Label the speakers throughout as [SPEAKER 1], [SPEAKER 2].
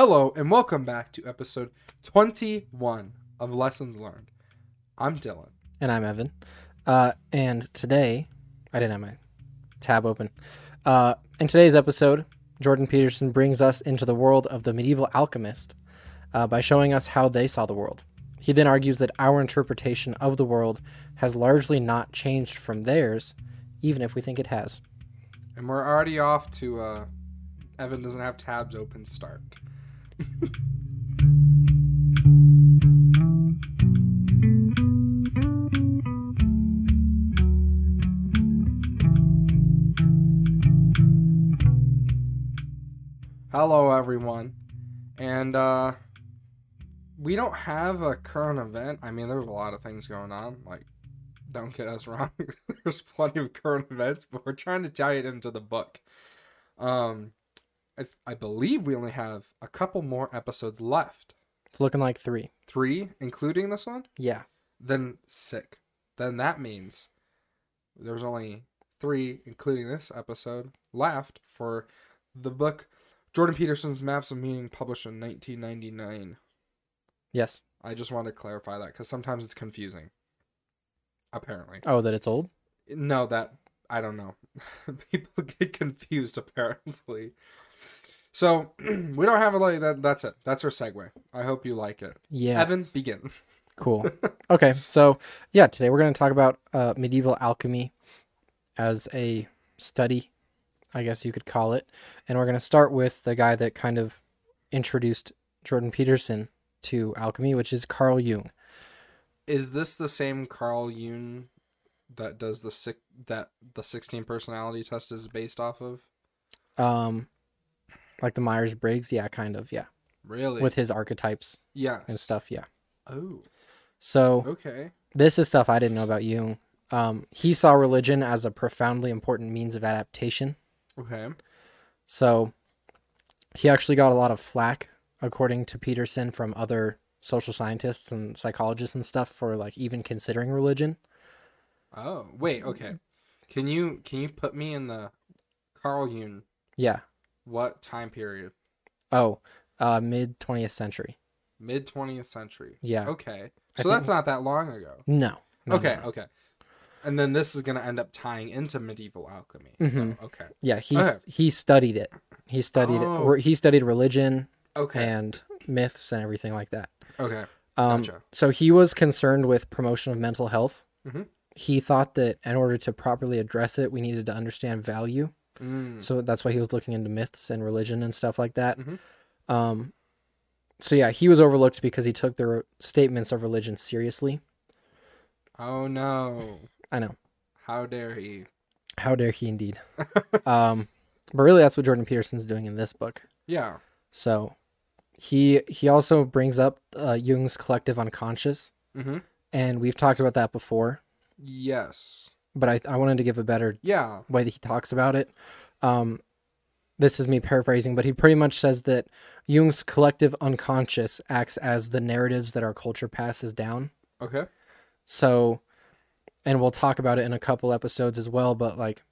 [SPEAKER 1] Hello and welcome back to episode 21 of Lessons Learned. I'm Dillon.
[SPEAKER 2] And I'm Evan. Uh, and today, I didn't have my tab open. Uh, in today's episode, Jordan Peterson brings us into the world of the medieval alchemist uh, by showing us how they saw the world. He then argues that our interpretation of the world has largely not changed from theirs, even if we think it has.
[SPEAKER 1] And we're already off to uh Evan doesn't have tabs open start. Hello everyone. And uh we don't have a current event. I mean, there's a lot of things going on. Like, don't get us wrong. there's plenty of current events, but we're trying to tie it into the book. Um, I, I believe we only have a couple more episodes left.
[SPEAKER 2] It's looking like three.
[SPEAKER 1] Three, including this one.
[SPEAKER 2] Yeah.
[SPEAKER 1] Then sick. Then that means there's only three, including this episode, left for the book Jordan Peterson's Maps of Meaning, published in 1999.
[SPEAKER 2] Yes.
[SPEAKER 1] I just wanted to clarify that because sometimes it's confusing. Apparently.
[SPEAKER 2] Oh, that it's old?
[SPEAKER 1] No, that I don't know. People get confused apparently. So we don't have a like that. That's it. That's our segue. I hope you like it.
[SPEAKER 2] Yeah.
[SPEAKER 1] Evan, begin.
[SPEAKER 2] Cool. okay, so yeah, today we're going to talk about uh, medieval alchemy as a study, I guess you could call it. And we're going to start with the guy that kind of introduced Jordan Peterson to alchemy, which is Carl Jung.
[SPEAKER 1] Is this the same Carl Jung that does the sick that the sixteen personality test is based off of?
[SPEAKER 2] Um, like the Myers Briggs, yeah, kind of, yeah,
[SPEAKER 1] Really?
[SPEAKER 2] with his archetypes
[SPEAKER 1] Yeah.
[SPEAKER 2] and stuff, yeah.
[SPEAKER 1] Oh,
[SPEAKER 2] So
[SPEAKER 1] okay.
[SPEAKER 2] this is stuff I didn't know about Jung. Um, he saw religion as a profoundly important means of adaptation.
[SPEAKER 1] Okay.
[SPEAKER 2] So he actually got a lot of flack, according to Peterson, from other social scientists and psychologists and stuff for like even considering religion.
[SPEAKER 1] Oh, wait. Okay. Can you can you put me in the Carl Jung?
[SPEAKER 2] Yeah.
[SPEAKER 1] What time period?
[SPEAKER 2] Oh, uh, mid 20th century.
[SPEAKER 1] Mid twentieth century.
[SPEAKER 2] Yeah.
[SPEAKER 1] Okay. So
[SPEAKER 2] think-
[SPEAKER 1] that's not that long ago.
[SPEAKER 2] No. no,
[SPEAKER 1] okay,
[SPEAKER 2] no, no.
[SPEAKER 1] okay. And then this is going to end up tying into medieval alchemy.
[SPEAKER 2] Mhm.
[SPEAKER 1] Oh, okay.
[SPEAKER 2] Yeah, he
[SPEAKER 1] Okay.
[SPEAKER 2] he studied it. He studied
[SPEAKER 1] Oh.
[SPEAKER 2] it. He studied religion
[SPEAKER 1] Okay.
[SPEAKER 2] and myths and everything like that.
[SPEAKER 1] okay.
[SPEAKER 2] Um,
[SPEAKER 1] Gotcha.
[SPEAKER 2] So he was concerned with promotion of mental health.
[SPEAKER 1] Mhm.
[SPEAKER 2] He thought that in order to properly address it, we needed to understand value.
[SPEAKER 1] Mm.
[SPEAKER 2] So that's why he was looking into myths and religion and stuff like that.
[SPEAKER 1] Mhm.
[SPEAKER 2] Um, so yeah, he was overlooked because he took the statements of religion seriously.
[SPEAKER 1] Oh no.
[SPEAKER 2] I know.
[SPEAKER 1] How dare he?
[SPEAKER 2] How dare he indeed. um, but really, that's what Jordan Peterson's doing in this book.
[SPEAKER 1] Yeah.
[SPEAKER 2] So he he also brings up uh, Jung's collective unconscious,
[SPEAKER 1] Mhm.
[SPEAKER 2] and we've talked about that before.
[SPEAKER 1] Yes.
[SPEAKER 2] But I I wanted to give a better
[SPEAKER 1] Yeah.
[SPEAKER 2] way that he talks about it. Um, this is me paraphrasing, but he pretty much says that Jung's collective unconscious acts as the narratives that our culture passes down.
[SPEAKER 1] Okay.
[SPEAKER 2] So, and we'll talk about it in a couple episodes as well, but like,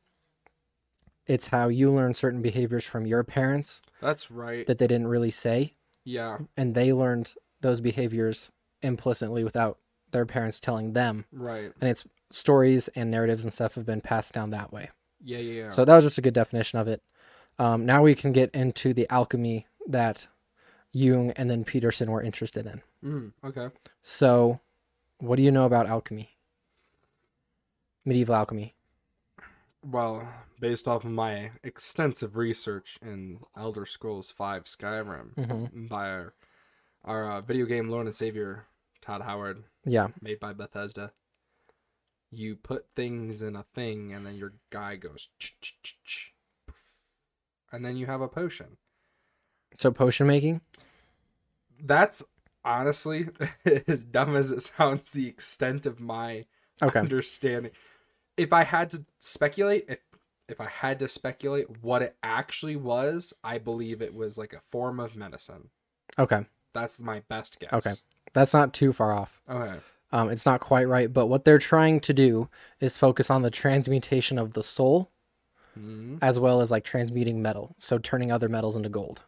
[SPEAKER 2] it's how you learn certain behaviors from your parents
[SPEAKER 1] That's right.
[SPEAKER 2] that they didn't really say,
[SPEAKER 1] yeah.
[SPEAKER 2] and they learned those behaviors implicitly without their parents telling them.
[SPEAKER 1] Right.
[SPEAKER 2] And it's stories and narratives and stuff have been passed down that way.
[SPEAKER 1] Yeah. Yeah. yeah.
[SPEAKER 2] So that was just a good definition of it. Um, now we can get into the alchemy that Jung and then Peterson were interested in.
[SPEAKER 1] Mm, okay.
[SPEAKER 2] So, what do you know about alchemy? Medieval alchemy.
[SPEAKER 1] Well, based off of my extensive research in Elder Scrolls V Skyrim
[SPEAKER 2] hmm
[SPEAKER 1] by our, our uh, video game Lord and Savior Todd Howard,
[SPEAKER 2] Yeah.
[SPEAKER 1] made by Bethesda, you put things in a thing, and then your guy goes, and then you have a potion.
[SPEAKER 2] So potion making.
[SPEAKER 1] That's honestly, as dumb as it sounds, the extent of my
[SPEAKER 2] Okay.
[SPEAKER 1] understanding. If I had to speculate, if if I had to speculate what it actually was, I believe it was like a form of medicine.
[SPEAKER 2] Okay.
[SPEAKER 1] That's my best guess.
[SPEAKER 2] Okay. That's not too far off.
[SPEAKER 1] Okay.
[SPEAKER 2] Um, it's not quite right, but what they're trying to do is focus on the transmutation of the soul
[SPEAKER 1] Hmm.
[SPEAKER 2] as well as like transmuting metal. So turning other metals into gold.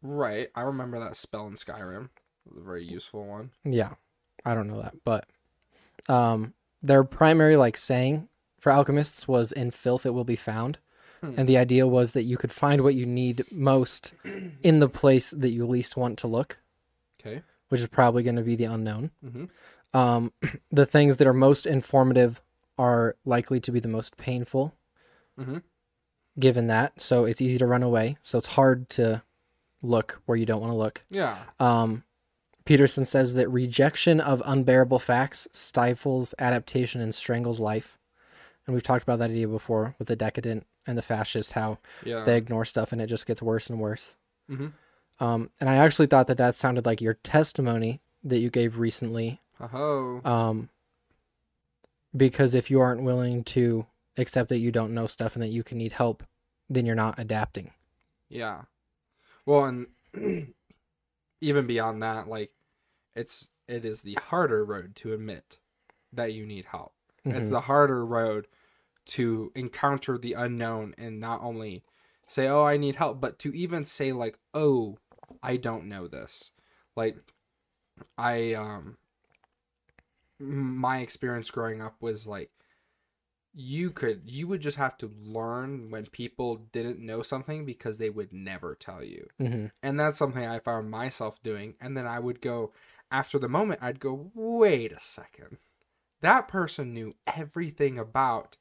[SPEAKER 1] Right. I remember that spell in Skyrim. It was a very useful one.
[SPEAKER 2] Yeah, I don't know that, but um, their primary like saying for alchemists was "In filth it will be found,"
[SPEAKER 1] Hmm.
[SPEAKER 2] and the idea was that you could find what you need most in the place that you least want to look,
[SPEAKER 1] Okay.
[SPEAKER 2] which is probably going to be the unknown.
[SPEAKER 1] Mm-hmm.
[SPEAKER 2] Um, the things that are most informative are likely to be the most painful,
[SPEAKER 1] Mhm.
[SPEAKER 2] given that. So it's easy to run away. So it's hard to look where you don't want to look.
[SPEAKER 1] Yeah.
[SPEAKER 2] Um, Peterson says that rejection of unbearable facts stifles adaptation and strangles life. And we've talked about that idea before with the decadent and the fascist, how
[SPEAKER 1] Yeah.
[SPEAKER 2] they ignore stuff and it just gets worse and worse.
[SPEAKER 1] Mhm.
[SPEAKER 2] Um, and I actually thought that that sounded like your testimony that you gave recently.
[SPEAKER 1] Oh.
[SPEAKER 2] Um, because if you aren't willing to accept that you don't know stuff and that you can need help, then you're not adapting.
[SPEAKER 1] Yeah. Well, and even beyond that, like it's it is the harder road to admit that you need help. It's
[SPEAKER 2] Mhm.
[SPEAKER 1] the harder road to encounter the unknown and not only say, "Oh, I need help," but to even say like, "Oh, I don't know this." Like I um my experience growing up was like you could you would just have to learn when people didn't know something because they would never tell you.
[SPEAKER 2] Mhm.
[SPEAKER 1] and that's something i found myself doing. And then i would go after the moment i'd go wait a second. That person knew everything about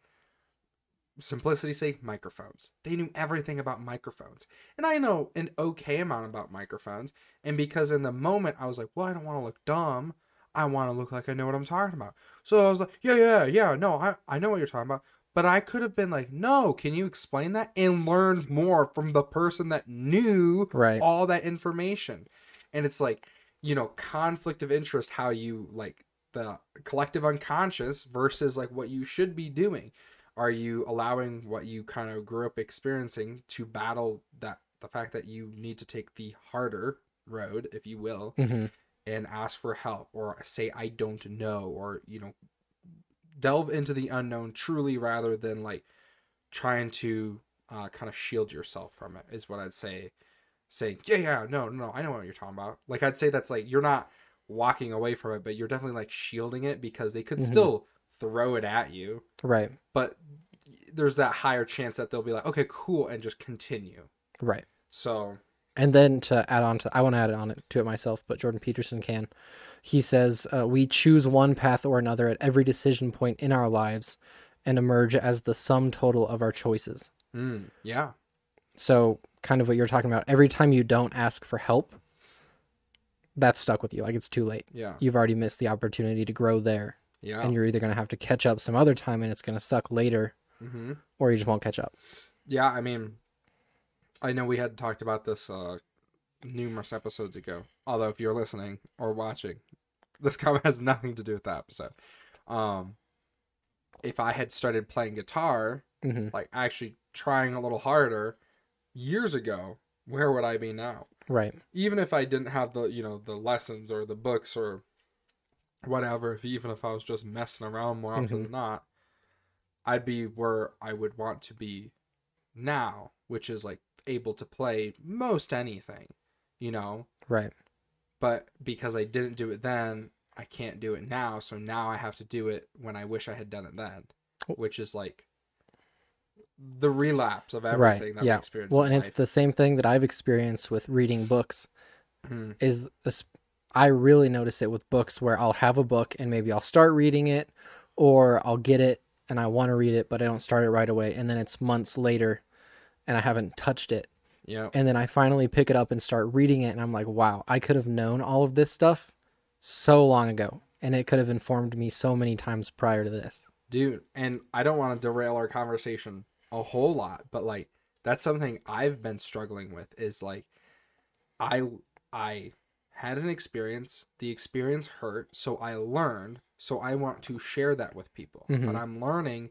[SPEAKER 1] simplicity sake microphones. They knew everything about microphones. And i know an okay amount about microphones. And because in the moment i was like well i don't want to look dumb i want to look like i know what i'm talking about so i was like yeah yeah yeah no i, I know what you're talking about but i could have been like no can you explain that and learned more from the person that knew
[SPEAKER 2] Right.
[SPEAKER 1] all that information and it's like you know conflict of interest how you like the collective unconscious versus like what you should be doing are you allowing what you kind of grew up experiencing to battle that the fact that you need to take the harder road if you will
[SPEAKER 2] Mhm.
[SPEAKER 1] And ask for help or say i don't know or you know delve into the unknown truly rather than like trying to uh, kind of shield yourself from it is what i'd say saying yeah yeah no no i know what you're talking about like i'd say that's like you're not walking away from it but you're definitely like shielding it because they could
[SPEAKER 2] Mhm.
[SPEAKER 1] still throw it at you
[SPEAKER 2] Right.
[SPEAKER 1] but there's that higher chance that they'll be like okay cool and just continue
[SPEAKER 2] Right.
[SPEAKER 1] so
[SPEAKER 2] And then to add on to, I want to add on to it myself, but Jordan Peterson can. He says, uh, We choose one path or another at every decision point in our lives and emerge as the sum total of our choices.
[SPEAKER 1] mm, yeah
[SPEAKER 2] So, kind of what you're talking about, every time you don't ask for help, that's stuck with you. Like it's too late.
[SPEAKER 1] yeah
[SPEAKER 2] You've already missed the opportunity to grow there.
[SPEAKER 1] yeah
[SPEAKER 2] And you're either going to have to catch up some other time and it's going to suck later,
[SPEAKER 1] mm-hmm.
[SPEAKER 2] or you just won't catch up.
[SPEAKER 1] Yeah, I mean, I know we had talked about this uh, numerous episodes ago. Although, if you're listening or watching, this comment has nothing to do with that episode. Um, if I had started playing guitar,
[SPEAKER 2] hmm
[SPEAKER 1] like actually trying a little harder years ago, where would I be now?
[SPEAKER 2] Right.
[SPEAKER 1] Even if I didn't have the you know the lessons or the books or whatever, if even if I was just messing around more often
[SPEAKER 2] Mhm.
[SPEAKER 1] than not, I'd be where I would want to be now, which is like able to play most anything, you know.
[SPEAKER 2] Right.
[SPEAKER 1] But because I didn't do it then, I can't do it now. So now I have to do it when I wish I had done it then,
[SPEAKER 2] Oh.
[SPEAKER 1] which is like the relapse of
[SPEAKER 2] Right,
[SPEAKER 1] everything that
[SPEAKER 2] yeah.
[SPEAKER 1] we.
[SPEAKER 2] Well, and it's the same thing that I've experienced with reading books.
[SPEAKER 1] Mhm.
[SPEAKER 2] is I really notice it with books where I'll have a book and maybe I'll start reading it or I'll get it and I want to read it but I don't start it right away and then it's months later and I haven't touched it
[SPEAKER 1] yeah,
[SPEAKER 2] and then I finally pick it up and start reading it and I'm like wow I could have known all of this stuff so long ago and it could have informed me so many times prior to this.
[SPEAKER 1] dude. And I don't want to derail our conversation a whole lot, but like that's something I've been struggling with. Is like I I had an experience. The experience hurt, so I learned. So I want to share that with people.
[SPEAKER 2] Mhm.
[SPEAKER 1] But I'm learning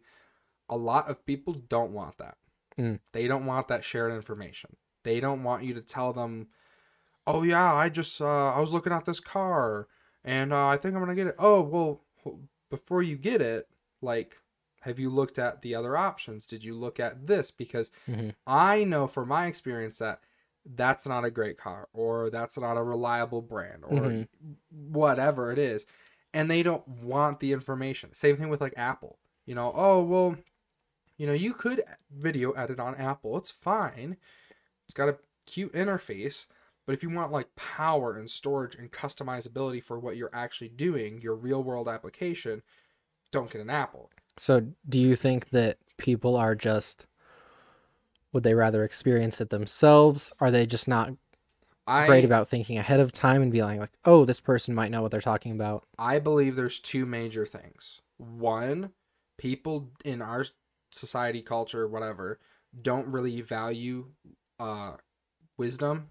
[SPEAKER 1] a lot of people don't want that.
[SPEAKER 2] Mm.
[SPEAKER 1] They don't want that shared information. They don't want you to tell them, "Oh yeah, I just uh, I was looking at this car and uh, I think I'm gonna get it." Oh well, before you get it, like, have you looked at the other options? Did you look at this? Because
[SPEAKER 2] Mhm.
[SPEAKER 1] I know from my experience that that's not a great car or that's not a reliable brand or
[SPEAKER 2] Mhm.
[SPEAKER 1] whatever it is and they don't want the information same thing with like apple you know oh well you know you could video edit on apple it's fine it's got a cute interface but if you want like power and storage and customizability for what you're actually doing your real world application don't get an apple
[SPEAKER 2] So, do you think that people are just would they rather experience it themselves? Are they just not
[SPEAKER 1] I,
[SPEAKER 2] great about thinking ahead of time and being like, "Oh, this person might know what they're talking about."
[SPEAKER 1] I believe there's two major things. One, people in our society, culture, whatever, don't really value uh, wisdom.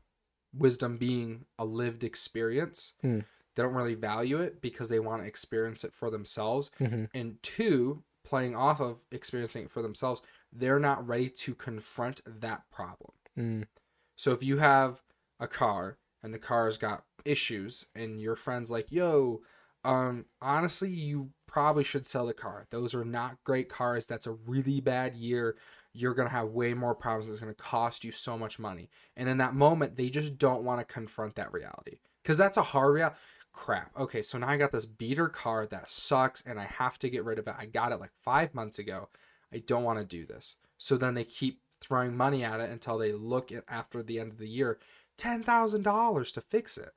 [SPEAKER 1] Wisdom being a lived experience.
[SPEAKER 2] Hmm.
[SPEAKER 1] They don't really value it because they want to experience it for themselves.
[SPEAKER 2] Mhm.
[SPEAKER 1] And two, playing off of experiencing it for themselves, they're not ready to confront that problem.
[SPEAKER 2] Mm,
[SPEAKER 1] So if you have a car and the car's got issues and your friend's like, "Yo, um honestly, you probably should sell the car. Those are not great cars. That's a really bad year. You're going to have way more problems. It's going to cost you so much money." And in that moment, they just don't want to confront that reality cuz that's a hard reality. Crap. Okay, so now I got this beater car that sucks and I have to get rid of it. I got it like 5 months ago. I don't want to do this. So then they keep throwing money at it until they look at after the end of the year $10,000 to fix it.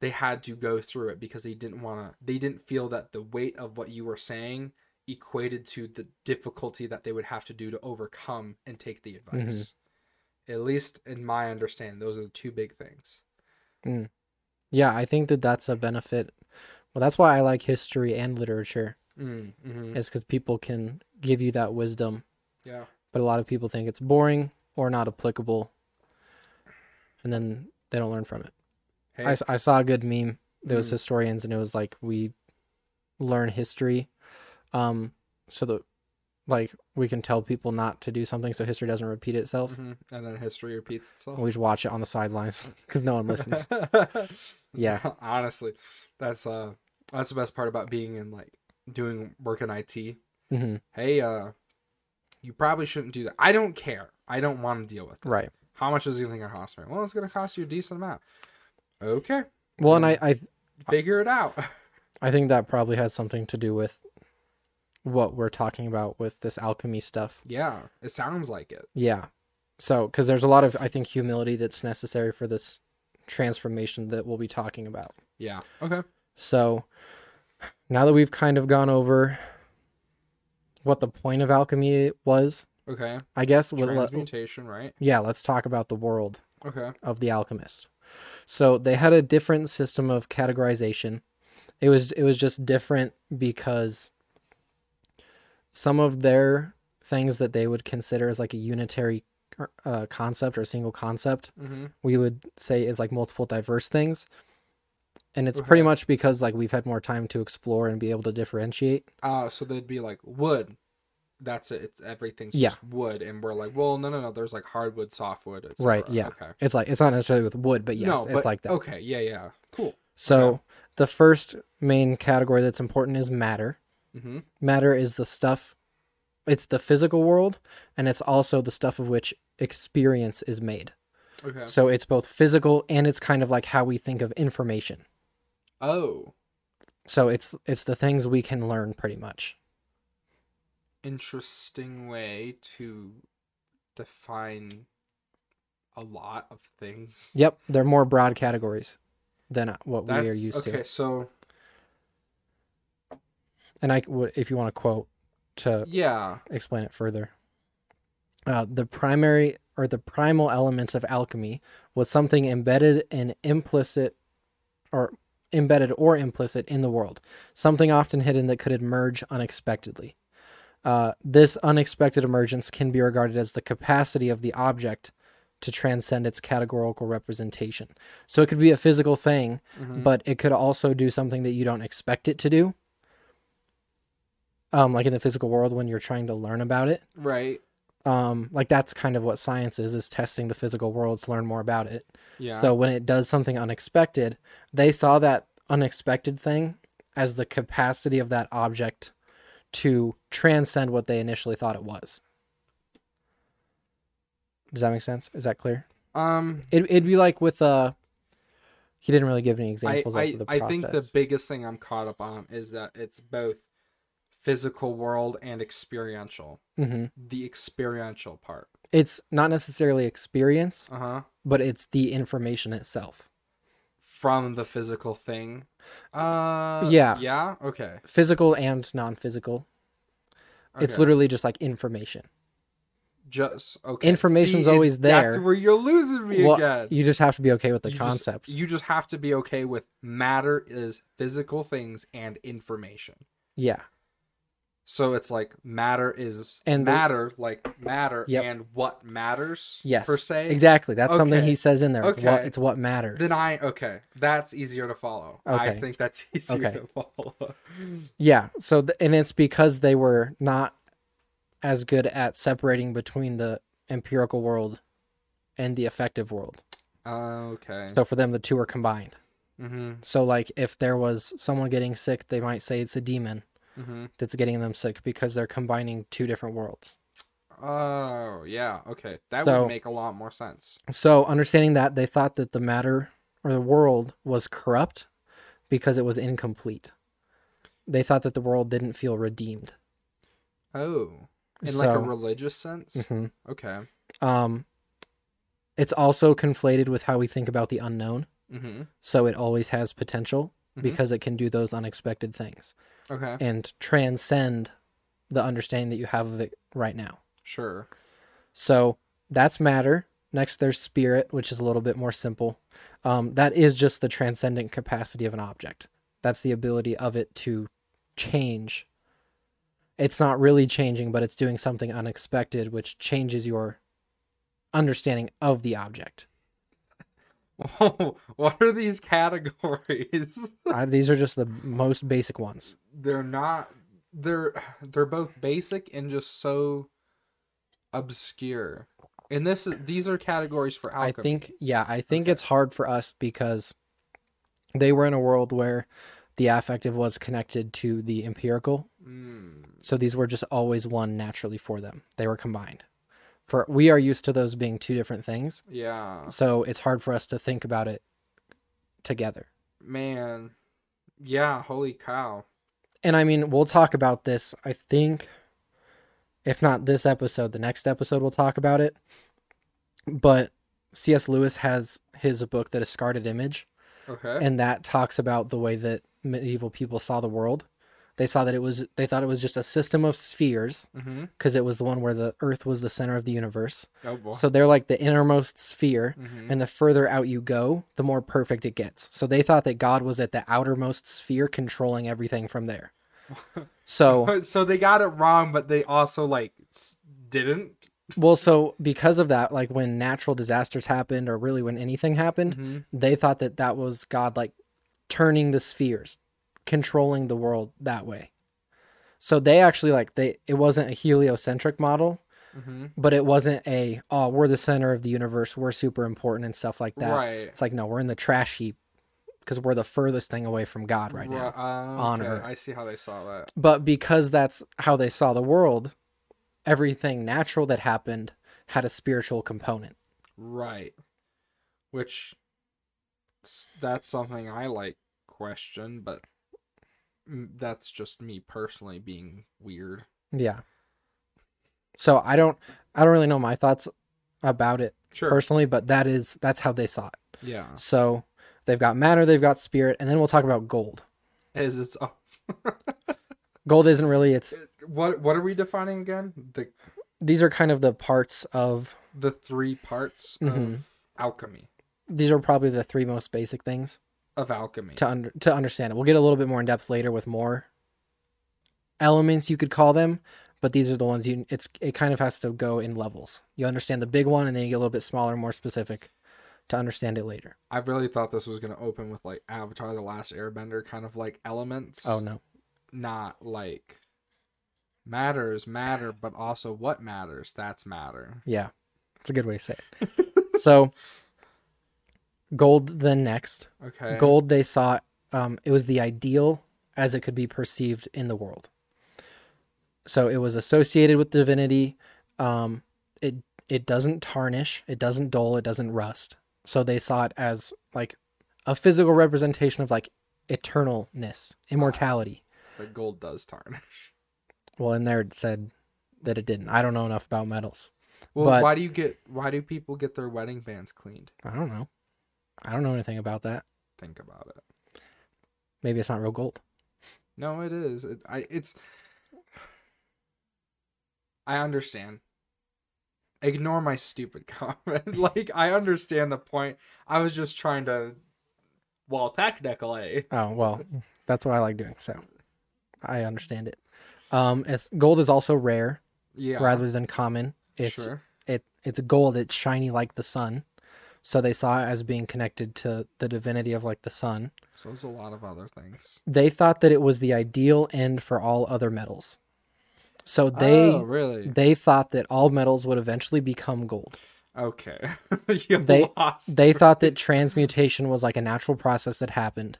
[SPEAKER 1] They had to go through it because they didn't want to they didn't feel that the weight of what you were saying equated to the difficulty that they would have to do to overcome and take the advice. At least in my understanding, those are the two big things.
[SPEAKER 2] yeah, I think that that's a benefit. Well, that's why I like history and literature,
[SPEAKER 1] Mm, hmm
[SPEAKER 2] is because people can give you that wisdom.
[SPEAKER 1] Yeah.
[SPEAKER 2] But a lot of people think it's boring or not applicable, and then they don't learn from it.
[SPEAKER 1] Hey,
[SPEAKER 2] I, I saw a good meme. There was
[SPEAKER 1] Mm.
[SPEAKER 2] historians, and it was like we learn history, um, so that like we can tell people not to do something, so history doesn't repeat itself.
[SPEAKER 1] mhm, and then history repeats itself.
[SPEAKER 2] We just watch it on the sidelines because no one listens. Yeah.
[SPEAKER 1] Honestly, that's uh that's the best part about being in like doing work in IT.
[SPEAKER 2] hmm
[SPEAKER 1] Hey, uh you probably shouldn't do that. I don't care. I don't want to deal with it.
[SPEAKER 2] Right.
[SPEAKER 1] How much is it going to cost me? Well, it's going to cost you a decent amount. Okay.
[SPEAKER 2] Well, and I, I
[SPEAKER 1] Figure it out.
[SPEAKER 2] I think that probably has something to do with what we're talking about with this alchemy stuff.
[SPEAKER 1] yeah, it sounds like it.
[SPEAKER 2] Yeah. So, because there's a lot of, I think, humility that's necessary for this transformation that we'll be talking about.
[SPEAKER 1] Yeah. Okay.
[SPEAKER 2] So, now that we've kind of gone over what the point of alchemy was,
[SPEAKER 1] Okay.
[SPEAKER 2] I guess, we'll let-
[SPEAKER 1] Transmutation, right?
[SPEAKER 2] yeah, let's talk about the world
[SPEAKER 1] Okay.
[SPEAKER 2] of the alchemist. So they had a different system of categorization. It was it was just different because some of their things that they would consider as like a unitary uh, concept or single concept,
[SPEAKER 1] Mm-hmm.
[SPEAKER 2] we would say is like multiple diverse things. And it's pretty much because like we've had more time to explore and be able to differentiate.
[SPEAKER 1] Uh, so they'd be like wood. That's it. It's everything's
[SPEAKER 2] Yeah.
[SPEAKER 1] just wood, and we're like, well, no, no, no. There's like hardwood, softwood.
[SPEAKER 2] Right, yeah.
[SPEAKER 1] Okay.
[SPEAKER 2] It's like it's not necessarily with wood, but yes,
[SPEAKER 1] no,
[SPEAKER 2] it's
[SPEAKER 1] but
[SPEAKER 2] like that.
[SPEAKER 1] okay. Yeah. Yeah. Cool.
[SPEAKER 2] So
[SPEAKER 1] okay.
[SPEAKER 2] the first main category that's important is matter.
[SPEAKER 1] Mm-hmm.
[SPEAKER 2] matter is the stuff it's the physical world and it's also the stuff of which experience is made
[SPEAKER 1] Okay.
[SPEAKER 2] so it's both physical and it's kind of like how we think of information
[SPEAKER 1] Oh,
[SPEAKER 2] so it's it's the things we can learn pretty much
[SPEAKER 1] interesting way to define a lot of things.
[SPEAKER 2] yep they're more broad categories than uh, what we are used
[SPEAKER 1] okay.
[SPEAKER 2] to Okay,
[SPEAKER 1] So
[SPEAKER 2] and i would if you want to quote to
[SPEAKER 1] yeah.
[SPEAKER 2] explain it further. Uh, the primary or the primal elements of alchemy was something embedded and implicit or embedded or implicit in the world, something often hidden that could emerge unexpectedly. Uh, this unexpected emergence can be regarded as the capacity of the object to transcend its categorical representation. So it could be a physical thing,
[SPEAKER 1] Mhm.
[SPEAKER 2] but it could also do something that you don't expect it to do. Um, like in the physical world when you're trying to learn about it.
[SPEAKER 1] right.
[SPEAKER 2] Um, like that's kind of what science is, is testing the physical world to learn more about it.
[SPEAKER 1] Yeah.
[SPEAKER 2] So when it does something unexpected, they saw that unexpected thing as the capacity of that object to transcend what they initially thought it was. Does that make sense? Is that clear?
[SPEAKER 1] Um,
[SPEAKER 2] It, it'd be like with uh, he didn't really give any examples
[SPEAKER 1] I,
[SPEAKER 2] of the
[SPEAKER 1] I think the biggest thing I'm caught up on is that it's both physical world and experiential.
[SPEAKER 2] hmm
[SPEAKER 1] The experiential part.
[SPEAKER 2] It's not necessarily experience,
[SPEAKER 1] Uh huh.
[SPEAKER 2] but it's the information itself.
[SPEAKER 1] From the physical thing. Uh.
[SPEAKER 2] Yeah.
[SPEAKER 1] Yeah. Okay.
[SPEAKER 2] Physical and non-physical. It's literally just like information.
[SPEAKER 1] just okay.
[SPEAKER 2] Information's
[SPEAKER 1] See,
[SPEAKER 2] always
[SPEAKER 1] That's
[SPEAKER 2] there.
[SPEAKER 1] where you're losing me
[SPEAKER 2] Well,
[SPEAKER 1] again.
[SPEAKER 2] You just have to be okay with the
[SPEAKER 1] You just-
[SPEAKER 2] concepts.
[SPEAKER 1] you just have to be okay with matter is physical things and information.
[SPEAKER 2] yeah.
[SPEAKER 1] So it's like matter is
[SPEAKER 2] And the-
[SPEAKER 1] matter, like matter,
[SPEAKER 2] Yep.
[SPEAKER 1] and what matters
[SPEAKER 2] Yes.
[SPEAKER 1] per se.
[SPEAKER 2] Exactly. That's something he says in there. It's what
[SPEAKER 1] Okay.
[SPEAKER 2] it's what matters.
[SPEAKER 1] Then I okay, that's easier to follow. I think that's easier
[SPEAKER 2] Okay.
[SPEAKER 1] to follow.
[SPEAKER 2] Yeah. So th- and it's because they were not as good at separating between the empirical world and the affective world.
[SPEAKER 1] okay.
[SPEAKER 2] So for them the two are combined.
[SPEAKER 1] mm-hmm.
[SPEAKER 2] So like if there was someone getting sick, they might say it's a demon
[SPEAKER 1] Mm-hmm.
[SPEAKER 2] that's getting them sick because they're combining two different worlds.
[SPEAKER 1] Oh yeah. Okay. That
[SPEAKER 2] So-
[SPEAKER 1] would make a lot more sense.
[SPEAKER 2] So understanding that they thought that the matter or the world was corrupt because it was incomplete. They thought that the world didn't feel redeemed.
[SPEAKER 1] Oh. In like a religious sense.
[SPEAKER 2] Mhm.
[SPEAKER 1] Okay.
[SPEAKER 2] Um, it's also conflated with how we think about the unknown.
[SPEAKER 1] Mm-hmm.
[SPEAKER 2] So it always has potential
[SPEAKER 1] Mhm.
[SPEAKER 2] because it can do those unexpected things
[SPEAKER 1] Okay.
[SPEAKER 2] and transcend the understanding that you have of it right now.
[SPEAKER 1] Sure.
[SPEAKER 2] So that's matter. Next, there's spirit, which is a little bit more simple. Um, that is just the transcendent capacity of an object. That's the ability of it to change. It's not really changing, but it's doing something unexpected, which changes your understanding of the object.
[SPEAKER 1] What are these categories?
[SPEAKER 2] These are just the most basic ones.
[SPEAKER 1] they're not they're they're both basic and just so obscure. And this is these are categories for
[SPEAKER 2] I think, yeah, I think
[SPEAKER 1] Okay.
[SPEAKER 2] it's hard for us because they were in a world where the affective was connected to the empirical
[SPEAKER 1] Mm,
[SPEAKER 2] So these were just always one naturally for them. They were combined. For we are used to those being two different things.
[SPEAKER 1] yeah.
[SPEAKER 2] So it's hard for us to think about it together.
[SPEAKER 1] Man. Yeah, holy cow.
[SPEAKER 2] And I mean, we'll talk about this, I think if not this episode, the next episode we'll talk about it. But C.S. Lewis has his book, The Discarded Image,
[SPEAKER 1] Okay.
[SPEAKER 2] and that talks about the way that medieval people saw the world. They saw that it was they thought it was just a system of spheres
[SPEAKER 1] mm-hmm.
[SPEAKER 2] because it was the one where the earth was the center of the universe.
[SPEAKER 1] Oh boy.
[SPEAKER 2] So they're like the innermost sphere,
[SPEAKER 1] Mhm.
[SPEAKER 2] and the further out you go, the more perfect it gets. So they thought that God was at the outermost sphere, controlling everything from there. So,
[SPEAKER 1] so they got it wrong, but they also like didn't.
[SPEAKER 2] well, so because of that, like when natural disasters happened, or really when anything happened,
[SPEAKER 1] Mhm.
[SPEAKER 2] they thought that that was God, like turning the spheres, controlling the world that way. So they actually like they it wasn't a heliocentric model,
[SPEAKER 1] Mhm.
[SPEAKER 2] but it wasn't a oh we're the center of the universe, we're super important and stuff like that.
[SPEAKER 1] Right.
[SPEAKER 2] It's like no, we're in the trash heap because we're the furthest thing away from God right now.
[SPEAKER 1] Uh,
[SPEAKER 2] on Earth.
[SPEAKER 1] I see how they saw that.
[SPEAKER 2] But because that's how they saw the world, everything natural that happened had a spiritual component.
[SPEAKER 1] Right. Which that's something I like question, but that's just me personally being weird.
[SPEAKER 2] Yeah. So I don't I don't really know my thoughts about it
[SPEAKER 1] Sure.
[SPEAKER 2] personally, but that is that's how they saw it.
[SPEAKER 1] yeah.
[SPEAKER 2] So they've got matter, they've got spirit, and then we'll talk about gold.
[SPEAKER 1] Is it's oh,
[SPEAKER 2] Gold isn't really it's
[SPEAKER 1] what what are we defining again? The
[SPEAKER 2] these are kind of the parts of
[SPEAKER 1] the three parts
[SPEAKER 2] Mhm.
[SPEAKER 1] of alchemy.
[SPEAKER 2] these are probably the three most basic things
[SPEAKER 1] Of alchemy.
[SPEAKER 2] to under to understand it. We'll get a little bit more in depth later with more elements you could call them, but these are the ones you it's it kind of has to go in levels. You understand the big one and then you get a little bit smaller, more specific to understand it later.
[SPEAKER 1] I really thought this was gonna open with like Avatar the Last Airbender kind of like elements.
[SPEAKER 2] Oh no.
[SPEAKER 1] not like matters matter, but also what matters. That's matter.
[SPEAKER 2] Yeah. It's a good way to say it. so gold then next.
[SPEAKER 1] Okay.
[SPEAKER 2] Gold they saw um it was the ideal as it could be perceived in the world. So it was associated with divinity. Um it it doesn't tarnish, it doesn't dull, it doesn't rust. So they saw it as like a physical representation of like eternalness, immortality.
[SPEAKER 1] But gold does tarnish.
[SPEAKER 2] Well, in there it said that it didn't. I don't know enough about metals.
[SPEAKER 1] Well,
[SPEAKER 2] But-
[SPEAKER 1] why do you get? Why do people get their wedding bands cleaned?
[SPEAKER 2] I don't know. I don't know anything about that.
[SPEAKER 1] Think about it.
[SPEAKER 2] Maybe it's not real gold.
[SPEAKER 1] No, it is. It, I. It's. I understand. Ignore my stupid comment. like I understand the point. I was just trying to. Well, technically.
[SPEAKER 2] Oh well, that's what I like doing. So I understand it. Um, as gold is also rare
[SPEAKER 1] Yeah.
[SPEAKER 2] rather than common. It's
[SPEAKER 1] sure.
[SPEAKER 2] it it's gold. It's shiny like the sun. So they saw it as being connected to the divinity of like the sun.
[SPEAKER 1] So there's a lot of other things.
[SPEAKER 2] They thought that it was the ideal end for all other metals. So they
[SPEAKER 1] oh, really?
[SPEAKER 2] they thought that all metals would eventually become gold.
[SPEAKER 1] Okay.
[SPEAKER 2] They-
[SPEAKER 1] lost.
[SPEAKER 2] They thought that transmutation was like a natural process that happened.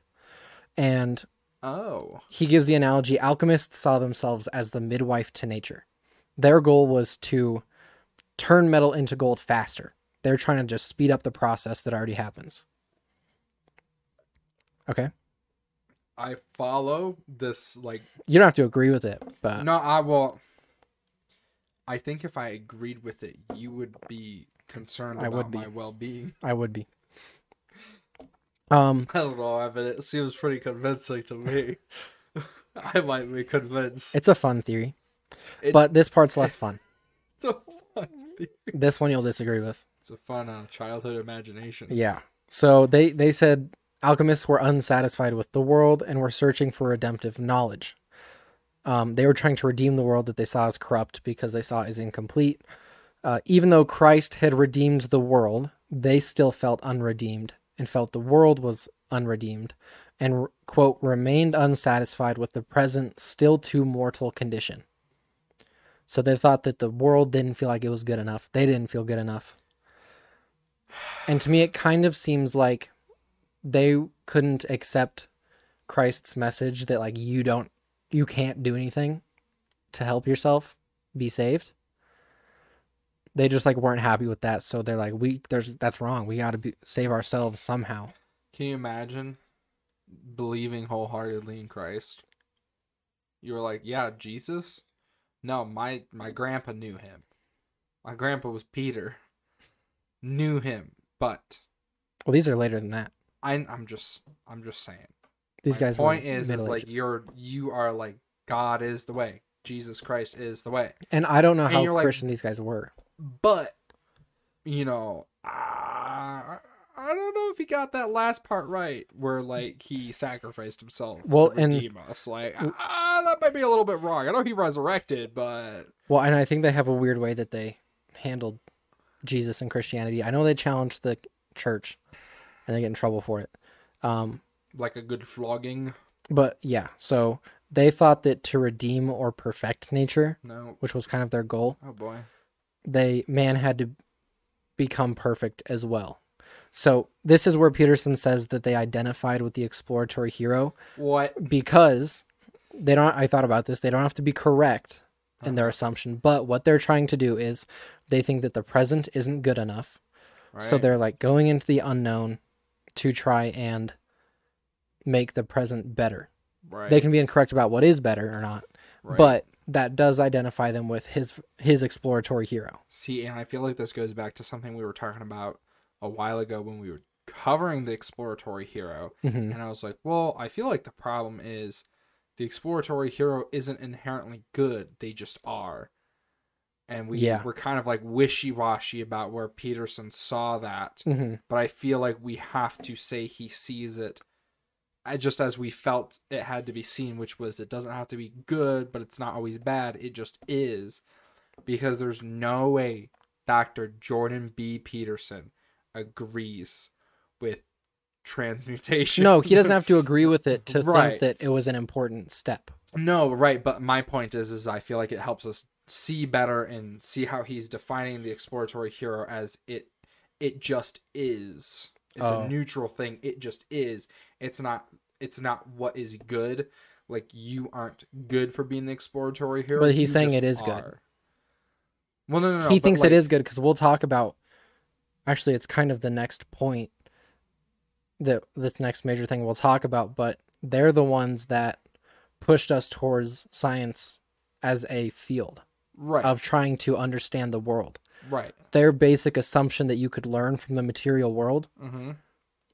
[SPEAKER 2] And
[SPEAKER 1] Oh.
[SPEAKER 2] he gives the analogy alchemists saw themselves as the midwife to nature. Their goal was to turn metal into gold faster. They're trying to just speed up the process that already happens. Okay.
[SPEAKER 1] I follow this like
[SPEAKER 2] You don't have to agree with it, but
[SPEAKER 1] no I will I think if I agreed with it you would be concerned
[SPEAKER 2] I
[SPEAKER 1] about
[SPEAKER 2] would be.
[SPEAKER 1] my well-being.
[SPEAKER 2] I would be. Um
[SPEAKER 1] I don't know, but it seems pretty convincing to me. I might be convinced.
[SPEAKER 2] it's a fun theory,
[SPEAKER 1] It-
[SPEAKER 2] but this part's less fun.
[SPEAKER 1] It's a fun, theory.
[SPEAKER 2] This one you'll disagree with.
[SPEAKER 1] It's a fun uh, childhood imagination.
[SPEAKER 2] Yeah. So they they said alchemists were unsatisfied with the world and were searching for redemptive knowledge. Um, they were trying to redeem the world that they saw as corrupt because they saw as incomplete. Uh, even though Christ had redeemed the world, they still felt unredeemed and felt the world was unredeemed and, quote, remained unsatisfied with the present, still too mortal condition. So they thought that the world didn't feel like it was good enough. They didn't feel good enough. And to me, it kind of seems like they couldn't accept Christ's message that, like, you don't, you can't do anything to help yourself be saved. They just like weren't happy with that, so they're like, "We there's that's wrong. We got to be save ourselves somehow."
[SPEAKER 1] Can you imagine believing wholeheartedly in Christ? You were like, "Yeah, Jesus." No, my my grandpa knew him. My grandpa was Peter. Knew him, but
[SPEAKER 2] Well, these are later than that.
[SPEAKER 1] I, I'm just I'm just saying.
[SPEAKER 2] These
[SPEAKER 1] My
[SPEAKER 2] guys.
[SPEAKER 1] point is, is like you're you are like God is the way. Jesus Christ is the way.
[SPEAKER 2] and I don't know
[SPEAKER 1] and
[SPEAKER 2] how
[SPEAKER 1] you're like-
[SPEAKER 2] Christian these guys were.
[SPEAKER 1] But you know, uh, I don't know if he got that last part right, where like he sacrificed himself
[SPEAKER 2] Well,
[SPEAKER 1] to
[SPEAKER 2] and-
[SPEAKER 1] us. Like ah, that might be a little bit wrong. I know he resurrected, but
[SPEAKER 2] Well, and I think they have a weird way that they handled Jesus and Christianity. I know they challenged the church, and they get in trouble for it. Um,
[SPEAKER 1] like a good flogging.
[SPEAKER 2] but yeah, so they thought that to redeem or perfect nature,
[SPEAKER 1] No,
[SPEAKER 2] which was kind of their goal,
[SPEAKER 1] oh boy.
[SPEAKER 2] they man had to become perfect as well. So this is where Peterson says that they identified with the exploratory hero
[SPEAKER 1] What?
[SPEAKER 2] because they don't I thought about this, they don't have to be correct in their assumption, but what they're trying to do is they think that the present isn't good enough. So they're like going into the unknown to try and make the present better.
[SPEAKER 1] right.
[SPEAKER 2] They can be incorrect about what is better or not,
[SPEAKER 1] right.
[SPEAKER 2] but that does identify them with his his exploratory hero.
[SPEAKER 1] See, and I feel like this goes back to something we were talking about a while ago when we were covering the exploratory hero.
[SPEAKER 2] hmm
[SPEAKER 1] And I was like, well, I feel like the problem is the exploratory hero isn't inherently good, they just are. And we
[SPEAKER 2] Yeah.
[SPEAKER 1] were kind of like wishy washy about where Peterson saw that.
[SPEAKER 2] hmm
[SPEAKER 1] But I feel like we have to say he sees it uh, just as we felt it had to be seen, which was it doesn't have to be good, but it's not always bad. It just is. Because there's no way Dr. Jordan B. Peterson agrees with transmutation.
[SPEAKER 2] No, he doesn't have to agree with it to
[SPEAKER 1] Right.
[SPEAKER 2] think that it was an important step.
[SPEAKER 1] No, right, but my point is is I feel like it helps us see better and see how he's defining the exploratory hero as it it just is. It's
[SPEAKER 2] Oh.
[SPEAKER 1] a neutral thing. It just is. It's not it's not what is good. Like you aren't good for being the exploratory hero.
[SPEAKER 2] But he's
[SPEAKER 1] you
[SPEAKER 2] saying it is good.
[SPEAKER 1] Well, no, no, no.
[SPEAKER 2] he thinks
[SPEAKER 1] like,
[SPEAKER 2] it is good because we'll talk about. Actually, it's kind of the next point that this next major thing we'll talk about, but they're the ones that pushed us towards science as a field
[SPEAKER 1] right,
[SPEAKER 2] of trying to understand the world.
[SPEAKER 1] right.
[SPEAKER 2] Their basic assumption that you could learn from the material world
[SPEAKER 1] Mm-hmm.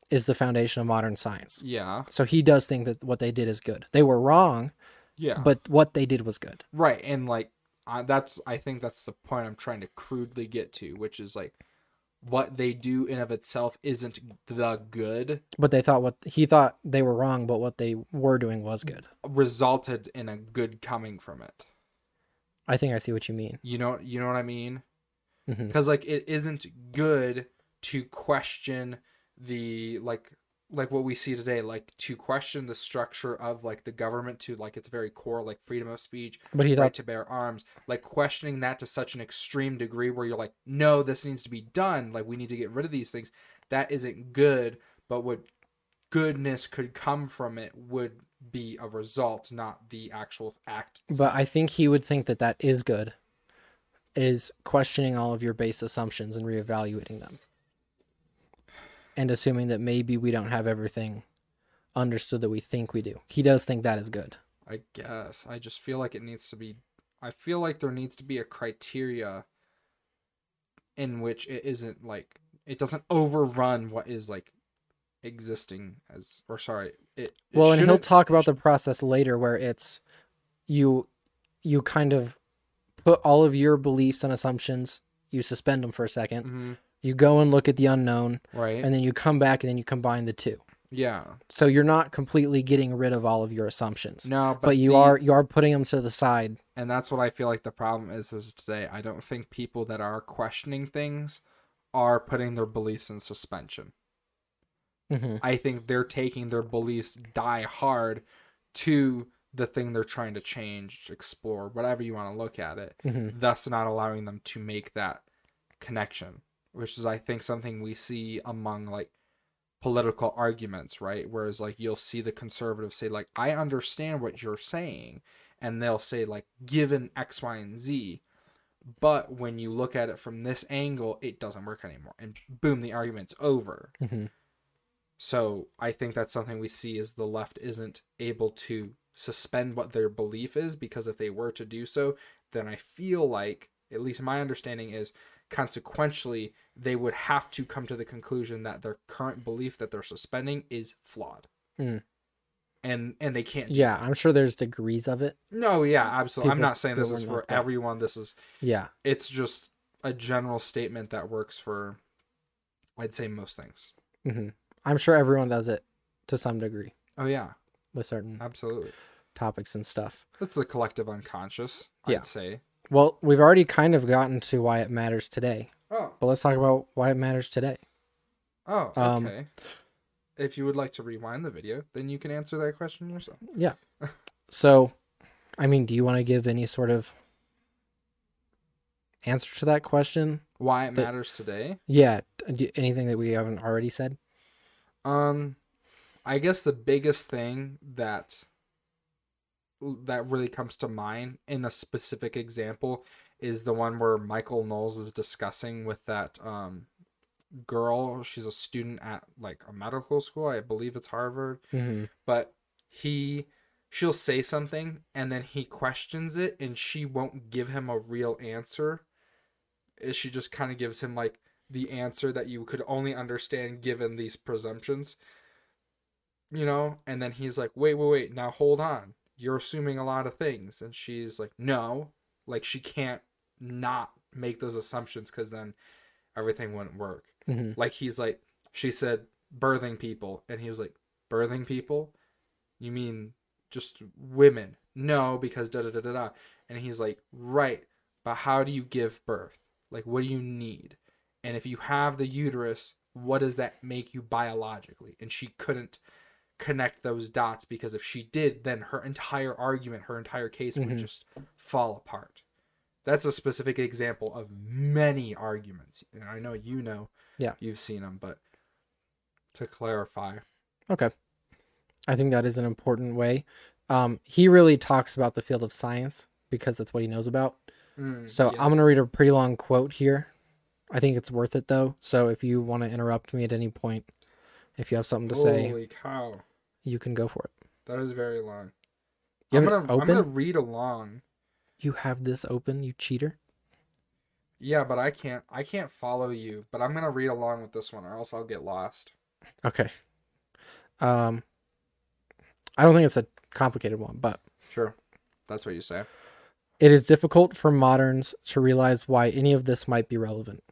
[SPEAKER 2] is the foundation of modern science.
[SPEAKER 1] Yeah,
[SPEAKER 2] So he does think that what they did is good. They were wrong,
[SPEAKER 1] yeah.
[SPEAKER 2] but what they did was good.
[SPEAKER 1] Right, and like I, that's I think that's the point I'm trying to crudely get to, which is like what they do in of itself isn't the good
[SPEAKER 2] But they thought what he thought they were wrong, but what they were doing was good.
[SPEAKER 1] resulted in a good coming from it.
[SPEAKER 2] I think I see what you mean.
[SPEAKER 1] You know, you know what I mean?
[SPEAKER 2] Mm-hmm.
[SPEAKER 1] Because like it isn't good to question the like like what we see today, like to question the structure of like the government to like its very core, like freedom of speech,
[SPEAKER 2] But he
[SPEAKER 1] right
[SPEAKER 2] thought
[SPEAKER 1] to bear arms like questioning that to such an extreme degree where you're like no this needs to be done. Like we need to get rid of these things. That isn't good but what goodness could come from it would be a result not the actual act
[SPEAKER 2] But I think he would think that that is good, is questioning all of your base assumptions and reevaluating them, and assuming that maybe we don't have everything understood that we think we do. He does think that is good.
[SPEAKER 1] i guess i just feel like it needs to be i feel like there needs to be a criteria in which it isn't like it doesn't overrun what is like existing as or sorry it, it
[SPEAKER 2] Well, and he'll talk about the process later, where it's you, you kind of put all of your beliefs and assumptions, you suspend them for a 2nd
[SPEAKER 1] Mhm,
[SPEAKER 2] you go and look at the unknown,
[SPEAKER 1] right
[SPEAKER 2] and then you come back and then you combine the two.
[SPEAKER 1] yeah
[SPEAKER 2] So you're not completely getting rid of all of your assumptions.
[SPEAKER 1] no but,
[SPEAKER 2] but, you
[SPEAKER 1] see-
[SPEAKER 2] are you are putting them to the side.
[SPEAKER 1] and that's what I feel like the problem is is today. I don't think people that are questioning things are putting their beliefs in suspension.
[SPEAKER 2] hmm
[SPEAKER 1] I think they're taking their beliefs die hard to the thing they're trying to change, explore, whatever you want to look at it,
[SPEAKER 2] hmm
[SPEAKER 1] thus not allowing them to make that connection, which is I think something we see among like political arguments, right? Whereas like you'll see the conservatives say like I understand what you're saying and they'll say like given X, Y, and Z, but when you look at it from this angle, it doesn't work anymore. And boom, the argument's over.
[SPEAKER 2] hmm
[SPEAKER 1] So I think that's something we see is the left isn't able to suspend what their belief is because if they were to do so, then I feel like, at least my understanding is, consequentially, they would have to come to the conclusion that their current belief that they're suspending is flawed.
[SPEAKER 2] Mm.
[SPEAKER 1] And and they can't.
[SPEAKER 2] Yeah. I'm sure there's degrees of it.
[SPEAKER 1] No, yeah, absolutely. I'm not saying this is for everyone. This is
[SPEAKER 2] Yeah.
[SPEAKER 1] it's just a general statement that works for I'd say most things.
[SPEAKER 2] Mm-hmm. I'm sure everyone does it to some degree
[SPEAKER 1] Oh yeah,
[SPEAKER 2] with certain
[SPEAKER 1] absolutely.
[SPEAKER 2] topics and stuff.
[SPEAKER 1] That's the collective unconscious,
[SPEAKER 2] Yeah.
[SPEAKER 1] I'd say.
[SPEAKER 2] Well, we've already kind of gotten to why it matters today,
[SPEAKER 1] Oh,
[SPEAKER 2] but let's talk about why it matters today.
[SPEAKER 1] oh,
[SPEAKER 2] Um,
[SPEAKER 1] okay. if you would like to rewind the video, then you can answer that question yourself.
[SPEAKER 2] Yeah. so, I mean, do you want to give any sort of answer to that question?
[SPEAKER 1] Why it
[SPEAKER 2] The-
[SPEAKER 1] matters today?
[SPEAKER 2] Yeah. Anything that we haven't already said?
[SPEAKER 1] Um, I guess the biggest thing that that really comes to mind in a specific example is the one where Michael Knowles is discussing with that um girl. She's a student at like a medical school. I believe it's Harvard.
[SPEAKER 2] hmm
[SPEAKER 1] but he she'll say something and then he questions it and she won't give him a real answer Uh, she just kind of gives him like the answer that you could only understand given these presumptions you know and then he's like wait wait wait now hold on you're assuming a lot of things. And she's like no like she can't not make those assumptions because then everything wouldn't work.
[SPEAKER 2] Hmm
[SPEAKER 1] like he's like she said birthing people. And he was like birthing people? You mean just women? No because da da da da da. And he's like right but how do you give birth? Like what do you need? And if you have the uterus what does that make you biologically? And she couldn't connect those dots because if she did then her entire argument her entire case would
[SPEAKER 2] Mhm.
[SPEAKER 1] just fall apart that's a specific example of many arguments and i know you know
[SPEAKER 2] Yeah.
[SPEAKER 1] you've seen them but to clarify
[SPEAKER 2] Okay. I think that is an important way. Um, he really talks about the field of science because that's what he knows about.
[SPEAKER 1] Mm,
[SPEAKER 2] So
[SPEAKER 1] yeah.
[SPEAKER 2] I'm going to read a pretty long quote here. I think it's worth it though. So if you want to interrupt me at any point, if you have something to say,
[SPEAKER 1] Holy cow.
[SPEAKER 2] you can go for it.
[SPEAKER 1] That is very long.
[SPEAKER 2] You
[SPEAKER 1] I'm gonna I'm gonna read along.
[SPEAKER 2] You have this open, you cheater.
[SPEAKER 1] Yeah, but I can't I can't follow you. But I'm gonna read along with this one, or else I'll get lost.
[SPEAKER 2] Okay. Um, I don't think it's a complicated one, but
[SPEAKER 1] Sure, that's what you say.
[SPEAKER 2] It is difficult for moderns to realize why any of this might be relevant.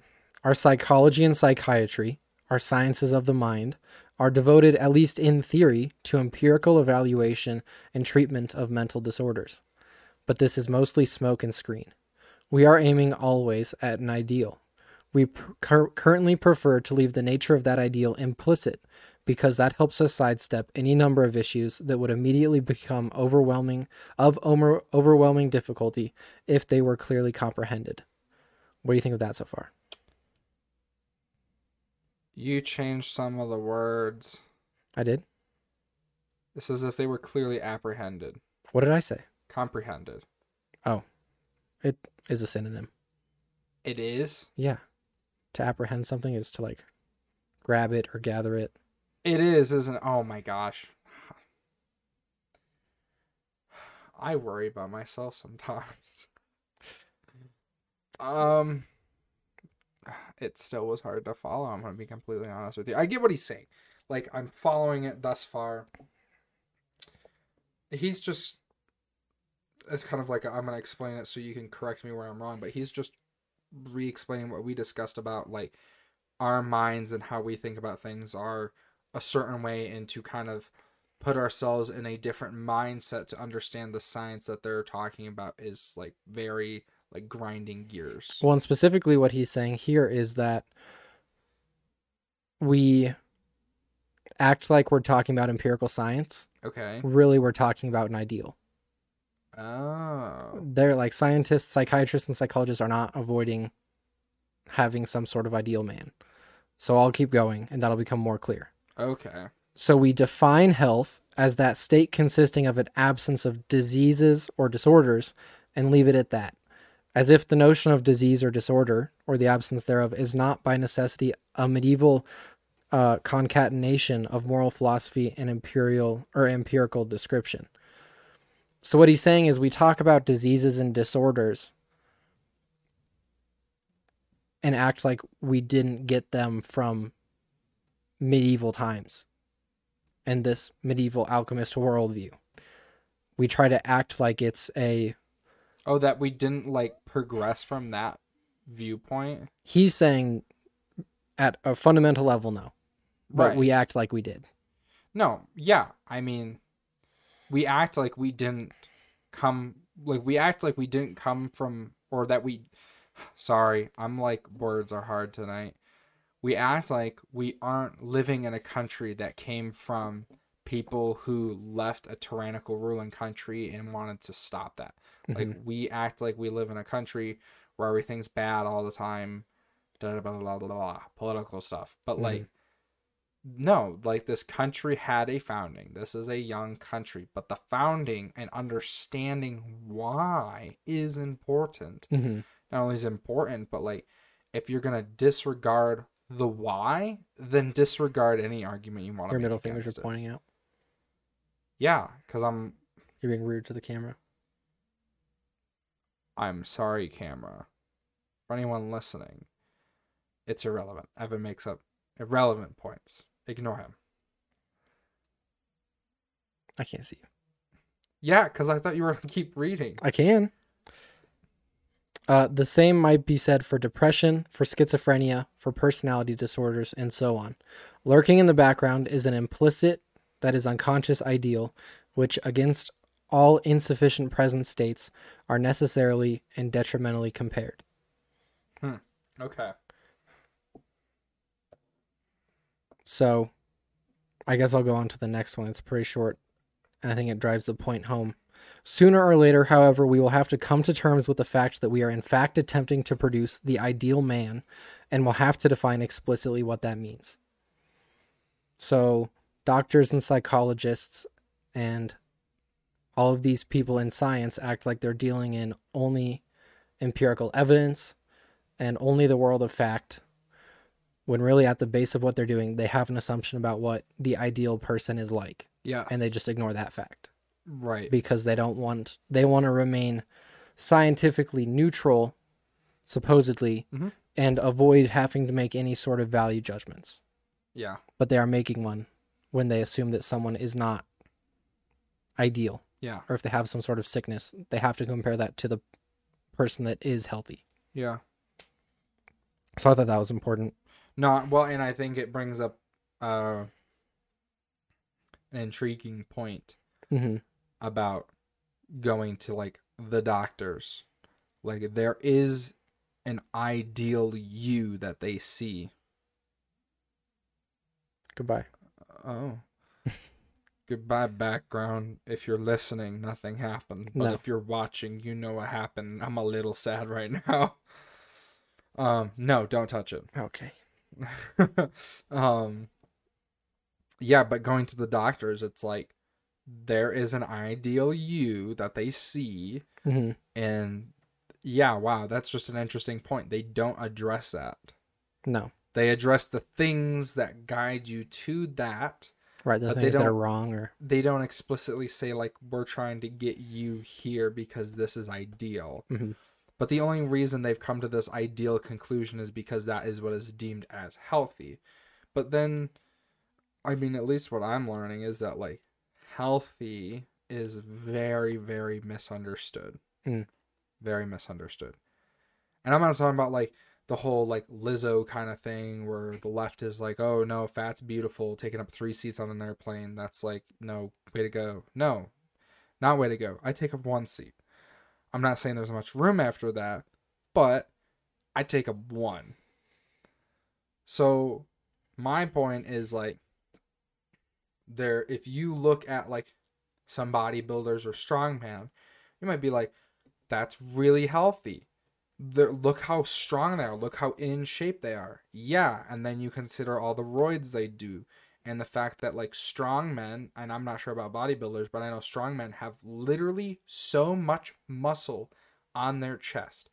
[SPEAKER 2] Our psychology and psychiatry, our sciences of the mind, are devoted, at least in theory, to empirical evaluation and treatment of mental disorders. But this is mostly smoke and screen. We are aiming always at an ideal. We currently prefer to leave the nature of that ideal implicit because that helps us sidestep any number of issues that would immediately become overwhelming of over- overwhelming difficulty if they were clearly comprehended. What do you think of that so far?
[SPEAKER 1] You changed some of the words.
[SPEAKER 2] I did.
[SPEAKER 1] It's as if they were clearly apprehended,
[SPEAKER 2] What did I say?
[SPEAKER 1] comprehended.
[SPEAKER 2] Oh, it is a synonym.
[SPEAKER 1] It is.
[SPEAKER 2] Yeah. To apprehend something is to like grab it or gather it.
[SPEAKER 1] It is, isn't? Oh my gosh. I worry about myself sometimes. um, it still was hard to follow. I'm gonna be completely honest with you. I get what he's saying. Like I'm following it thus far. He's just. It's kind of like i am I'm gonna explain it so you can correct me where I'm wrong, but he's just re-explaining what we discussed about like our minds and how we think about things are a certain way and to kind of put ourselves in a different mindset to understand the science that they're talking about is like very like grinding gears.
[SPEAKER 2] Well, and specifically what he's saying here is that we act like we're talking about empirical science.
[SPEAKER 1] Okay.
[SPEAKER 2] Really, we're talking about an ideal.
[SPEAKER 1] Oh.
[SPEAKER 2] They're like scientists, psychiatrists, and psychologists are not avoiding having some sort of ideal man. So I'll keep going and that'll become more clear.
[SPEAKER 1] Okay.
[SPEAKER 2] So we define health as that state consisting of an absence of diseases or disorders and leave it at that. As if the notion of disease or disorder, or the absence thereof, is not by necessity a medieval uh, concatenation of moral philosophy and imperial or empirical description. So what he's saying is we talk about diseases and disorders and act like we didn't get them from medieval times and this medieval alchemist worldview. We try to act like it's a.
[SPEAKER 1] Oh, that we didn't like progress from that viewpoint.
[SPEAKER 2] He's saying at a fundamental level, no. But
[SPEAKER 1] Right.
[SPEAKER 2] we act like we did.
[SPEAKER 1] No, yeah. I mean, we act like we didn't come like we act like we didn't come from or that we sorry, I'm like words are hard tonight. We act like we aren't living in a country that came from people who left a tyrannical ruling country and wanted to stop that. Like
[SPEAKER 2] Mhm.
[SPEAKER 1] we act like we live in a country where everything's bad all the time, blah blah blah blah, blah political stuff. But
[SPEAKER 2] Mhm.
[SPEAKER 1] like no, like this country had a founding. This is a young country, but the founding and understanding why is important.
[SPEAKER 2] hmm
[SPEAKER 1] Not only is it important, but like if you're gonna disregard the why, then disregard any argument you want to
[SPEAKER 2] Your middle fingers are
[SPEAKER 1] it.
[SPEAKER 2] pointing out.
[SPEAKER 1] Yeah, because I'm
[SPEAKER 2] You're being rude to the camera.
[SPEAKER 1] I'm sorry, camera. For anyone listening, it's irrelevant. Evan makes up irrelevant points. Ignore him.
[SPEAKER 2] I can't see you.
[SPEAKER 1] Yeah, because I thought you were gonna keep reading.
[SPEAKER 2] I can. Uh, the same might be said for depression, for schizophrenia, for personality disorders, and so on. Lurking in the background is an implicit, that is, unconscious ideal, which, against all insufficient present states, are necessarily and detrimentally compared. Hmm.
[SPEAKER 1] Okay.
[SPEAKER 2] So, I guess I'll go on to the next one. It's pretty short, and I think it drives the point home. Sooner or later, however, we will have to come to terms with the fact that we are in fact attempting to produce the ideal man, and will have to define explicitly what that means. So, doctors and psychologists and all of these people in science act like they're dealing in only empirical evidence and only the world of fact when really at the base of what they're doing they have an assumption about what the ideal person is like
[SPEAKER 1] Yeah.
[SPEAKER 2] and they just ignore that fact
[SPEAKER 1] right.
[SPEAKER 2] because they don't want they want to remain scientifically neutral supposedly
[SPEAKER 1] Mhm.
[SPEAKER 2] and avoid having to make any sort of value judgments
[SPEAKER 1] yeah.
[SPEAKER 2] but they are making one when they assume that someone is not ideal
[SPEAKER 1] Yeah.
[SPEAKER 2] or if they have some sort of sickness they have to compare that to the person that is healthy
[SPEAKER 1] Yeah.
[SPEAKER 2] so i thought that was important
[SPEAKER 1] No, well, and I think it brings up uh, an intriguing point
[SPEAKER 2] hmm
[SPEAKER 1] about going to like the doctors. Like there is an ideal you that they see.
[SPEAKER 2] goodbye
[SPEAKER 1] Oh. Goodbye background. If you're listening, nothing happened. But
[SPEAKER 2] No.
[SPEAKER 1] if you're watching, you know what happened. I'm a little sad right now. Um, no, don't touch it.
[SPEAKER 2] okay
[SPEAKER 1] um yeah but going to the doctors it's like there is an ideal you that they see
[SPEAKER 2] hmm
[SPEAKER 1] and yeah wow that's just an interesting point they don't address that
[SPEAKER 2] no
[SPEAKER 1] they address the things that guide you to that
[SPEAKER 2] right the
[SPEAKER 1] But they
[SPEAKER 2] things that are
[SPEAKER 1] don't-
[SPEAKER 2] wrong or
[SPEAKER 1] they don't explicitly say like we're trying to get you here because this is ideal
[SPEAKER 2] Mhm.
[SPEAKER 1] but the only reason they've come to this ideal conclusion is because that is what is deemed as healthy but then i mean at least what i'm learning is that like healthy is very very misunderstood
[SPEAKER 2] Mm.
[SPEAKER 1] very misunderstood and i'm not talking about like the whole like lizzo kind of thing where the left is like oh no fat's beautiful taking up three seats on an airplane. That's like no way to go. No not way to go. I take up one seat. I'm not saying there's much room after that but i take up one. So my point is like there if you look at like some bodybuilders or strongman you might be like that's really healthy look how strong they are look how in shape they are yeah and then you consider all the roids they do and the fact that like strong men and i'm not sure about bodybuilders but i know strong men have literally so much muscle on their chest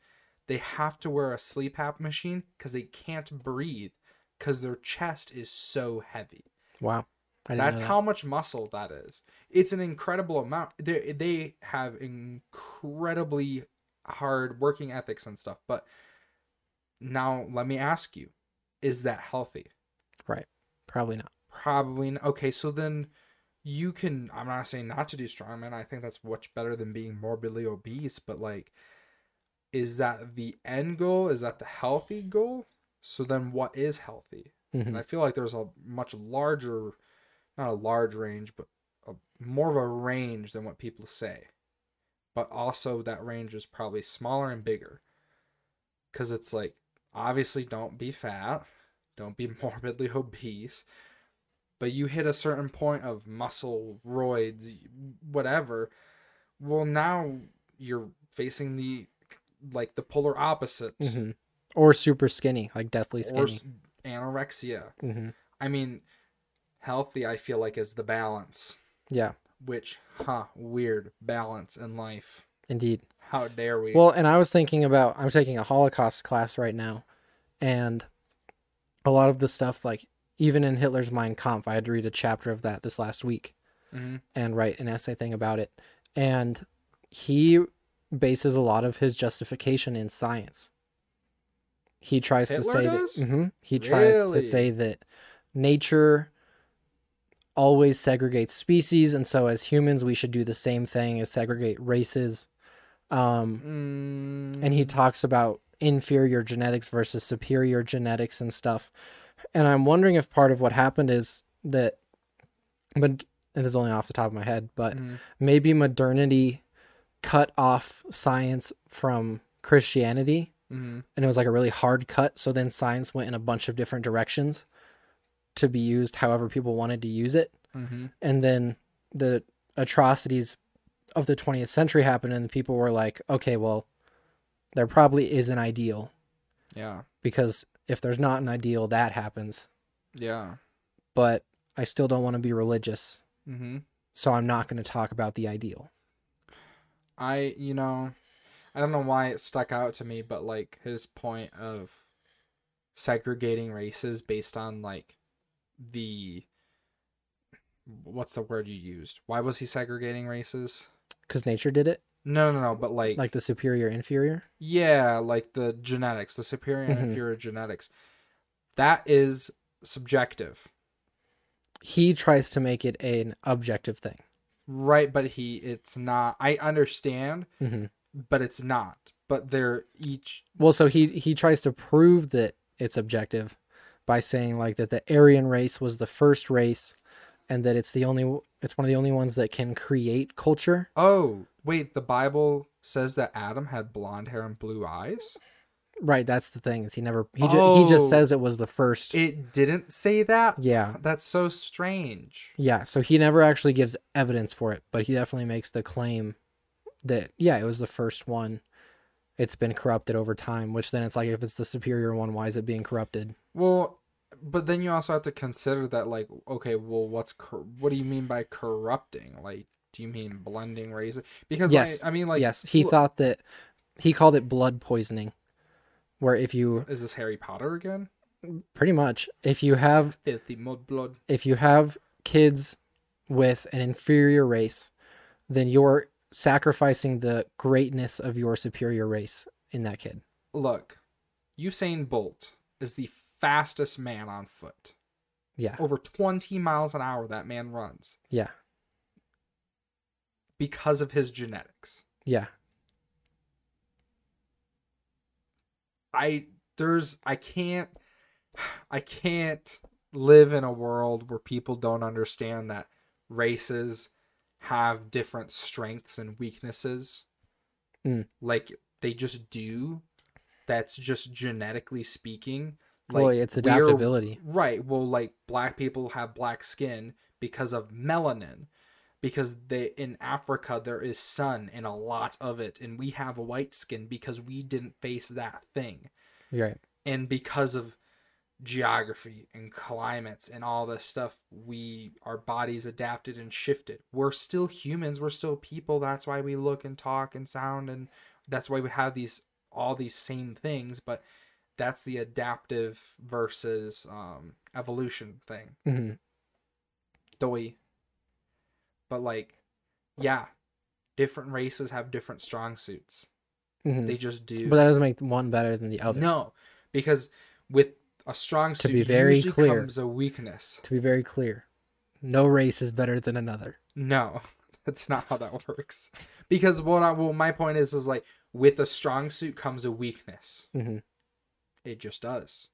[SPEAKER 1] they have to wear a sleep app machine because they can't breathe because their chest is so heavy
[SPEAKER 2] wow
[SPEAKER 1] that's
[SPEAKER 2] that.
[SPEAKER 1] how much muscle that is. It's an incredible amount. They they have incredibly hard working ethics and stuff. But now let me ask you, is that healthy? Right.
[SPEAKER 2] Probably not
[SPEAKER 1] Probably. n- Okay, so then you can. I'm not saying not to do strongman. I think that's much better than being morbidly obese. But like, is that the end goal? Is that the healthy goal? So then, what is healthy?
[SPEAKER 2] Mhm.
[SPEAKER 1] And I feel like there's a much larger, not a large range, but a, more of a range than what people say. But also, that range is probably smaller and bigger. Because it's like, obviously, don't be fat, don't be morbidly obese. But you hit a certain point of muscle, roids, whatever. Well, now you're facing the like the polar opposite,
[SPEAKER 2] Mhm. or super skinny like deathly skinny
[SPEAKER 1] s- anorexia.
[SPEAKER 2] hmm
[SPEAKER 1] I mean, healthy, I feel like, is the balance.
[SPEAKER 2] yeah
[SPEAKER 1] Which, huh, weird balance in life.
[SPEAKER 2] indeed
[SPEAKER 1] How dare we?
[SPEAKER 2] Well, and I was thinking about I'm taking a Holocaust class right now, and a lot of the stuff, like even in Hitler's Mein Kampf, I had to read a chapter of that this last week
[SPEAKER 1] hmm
[SPEAKER 2] and write an essay thing about it. And he bases a lot of his justification in science. He tries
[SPEAKER 1] Hitler
[SPEAKER 2] to say
[SPEAKER 1] does?
[SPEAKER 2] that Mhm. he tries to say that nature always segregates species, and so as humans, we should do the same thing as segregate races. Um,
[SPEAKER 1] Mm,
[SPEAKER 2] and he talks about inferior genetics versus superior genetics and stuff. And I'm wondering if part of what happened is that, but it is only off the top of my head, but
[SPEAKER 1] mhm.
[SPEAKER 2] maybe modernity cut off science from Christianity,
[SPEAKER 1] Mhm.
[SPEAKER 2] and it was like a really hard cut. So then science went in a bunch of different directions to be used however people wanted to use it
[SPEAKER 1] Mhm.
[SPEAKER 2] and then the atrocities of the 20th century happened and people were like okay well there probably is an ideal
[SPEAKER 1] Yeah.
[SPEAKER 2] because if there's not an ideal that happens
[SPEAKER 1] Yeah.
[SPEAKER 2] but i still don't want to be religious
[SPEAKER 1] hmm
[SPEAKER 2] so i'm not going to talk about the ideal
[SPEAKER 1] I, you know, I don't know why it stuck out to me, but like his point of segregating races based on like the what's the word you used? Why was he segregating races?
[SPEAKER 2] Because nature did it,
[SPEAKER 1] No, no, no, but like,
[SPEAKER 2] like the superior inferior.
[SPEAKER 1] yeah, like the genetics, the superior and
[SPEAKER 2] Mhm.
[SPEAKER 1] inferior genetics. That is subjective.
[SPEAKER 2] He tries to make it an objective thing.
[SPEAKER 1] Right, but he it's not I understand,
[SPEAKER 2] hmm
[SPEAKER 1] but it's not. But they're each
[SPEAKER 2] Well, so he he tries to prove that it's objective by saying like that the Aryan race was the first race, and that it's the only it's one of the only ones that can create culture.
[SPEAKER 1] Oh, wait, the Bible says that Adam had blonde hair and blue eyes?
[SPEAKER 2] Right, that's the thing. Is he never he ju- he just
[SPEAKER 1] Oh.
[SPEAKER 2] says it was the first.
[SPEAKER 1] It didn't say that?
[SPEAKER 2] yeah,
[SPEAKER 1] That's so strange.
[SPEAKER 2] yeah. So he never actually gives evidence for it, but he definitely makes the claim that yeah, it was the first one. It's been corrupted over time, which then it's like if it's the superior one, why is it being corrupted?
[SPEAKER 1] Well, but then you also have to consider that like okay, well what's cor- what do you mean by corrupting? Like do you mean blending races? Because
[SPEAKER 2] Yes.
[SPEAKER 1] like, I mean like
[SPEAKER 2] yes, he
[SPEAKER 1] look-
[SPEAKER 2] thought that he called it blood poisoning, where if you
[SPEAKER 1] is this Harry Potter again?
[SPEAKER 2] pretty much if you have
[SPEAKER 1] Filthy mud blood.
[SPEAKER 2] if you have kids with an inferior race, then you're sacrificing the greatness of your superior race in that kid.
[SPEAKER 1] Look, Usain Bolt is the fastest man on foot.
[SPEAKER 2] Yeah,
[SPEAKER 1] Over 20 miles an hour that man runs
[SPEAKER 2] yeah,
[SPEAKER 1] because of his genetics.
[SPEAKER 2] yeah.
[SPEAKER 1] I there's I can't I can't live in a world where people don't understand that races have different strengths and weaknesses.
[SPEAKER 2] Mm.
[SPEAKER 1] Like they just do. That's just genetically speaking.
[SPEAKER 2] Well, it's adaptability.
[SPEAKER 1] Right. Well, like black people have black skin because of melanin. Because they in Africa there is sun and a lot of it, and we have white skin because we didn't face that thing
[SPEAKER 2] right.
[SPEAKER 1] and because of geography and climates and all this stuff we our bodies adapted and shifted we're still humans we're still people that's why we look and talk and sound and that's why we have these all these same things but that's the adaptive versus um evolution thing
[SPEAKER 2] hmm
[SPEAKER 1] doy but like yeah different races have different strong suits
[SPEAKER 2] hmm
[SPEAKER 1] they just do
[SPEAKER 2] But that doesn't make one better than the other.
[SPEAKER 1] No, because with a strong suit, To
[SPEAKER 2] be very clear.
[SPEAKER 1] comes a weakness.
[SPEAKER 2] To be very clear, no race is better than another.
[SPEAKER 1] No, that's not how that works. Because what I well, my point is is like with a strong suit comes a weakness.
[SPEAKER 2] hmm
[SPEAKER 1] It just does.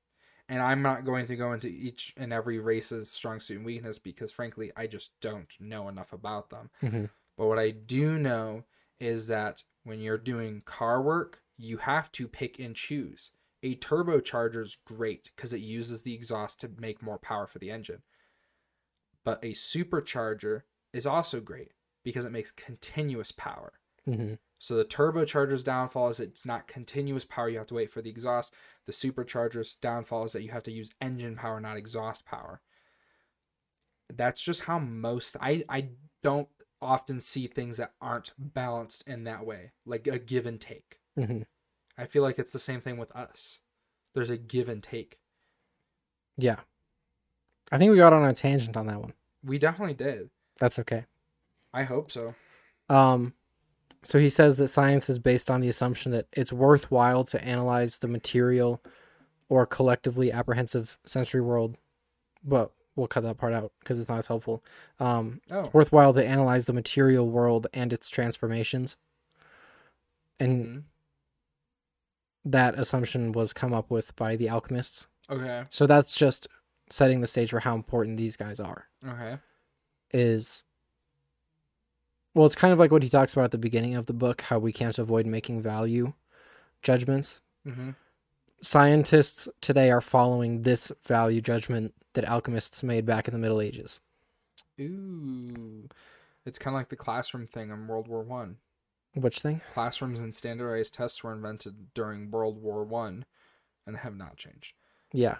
[SPEAKER 1] And I'm not going to go into each and every race's strong suit and weakness because frankly I just don't know enough about them.
[SPEAKER 2] hmm
[SPEAKER 1] But what I do know is that when you're doing car work, you have to pick and choose. A turbocharger is great because it uses the exhaust to make more power for the engine. But a supercharger is also great because it makes continuous power.
[SPEAKER 2] hmm
[SPEAKER 1] So the turbocharger's downfall is it's not continuous power, you have to wait for the exhaust. The supercharger's downfall is that you have to use engine power, not exhaust power. That's just how most I I don't often see things that aren't balanced in that way, like a give and take.
[SPEAKER 2] hmm
[SPEAKER 1] I feel like it's the same thing with us. There's a give and take.
[SPEAKER 2] Yeah. I think we got on a tangent on that one.
[SPEAKER 1] We definitely did.
[SPEAKER 2] That's okay.
[SPEAKER 1] I hope so.
[SPEAKER 2] Um, so he says that science is based on the assumption that it's worthwhile to analyze the material or collectively apprehensive sensory world, but we'll cut that part out because it's not as helpful. Um,
[SPEAKER 1] Oh.
[SPEAKER 2] worthwhile to analyze the material world and its transformations. And
[SPEAKER 1] Mhm.
[SPEAKER 2] that assumption was come up with by the alchemists.
[SPEAKER 1] Okay.
[SPEAKER 2] So that's just setting the stage for how important these guys are.
[SPEAKER 1] Okay.
[SPEAKER 2] is well it's kind of like what he talks about at the beginning of the book how we can't avoid making value judgments
[SPEAKER 1] Mm-hmm.
[SPEAKER 2] scientists today are following this value judgment that alchemists made back in the middle ages
[SPEAKER 1] Ooh. It's kind of like the classroom thing in World War One.
[SPEAKER 2] which thing
[SPEAKER 1] Classrooms and standardized tests were invented during World War One, and have not changed.
[SPEAKER 2] yeah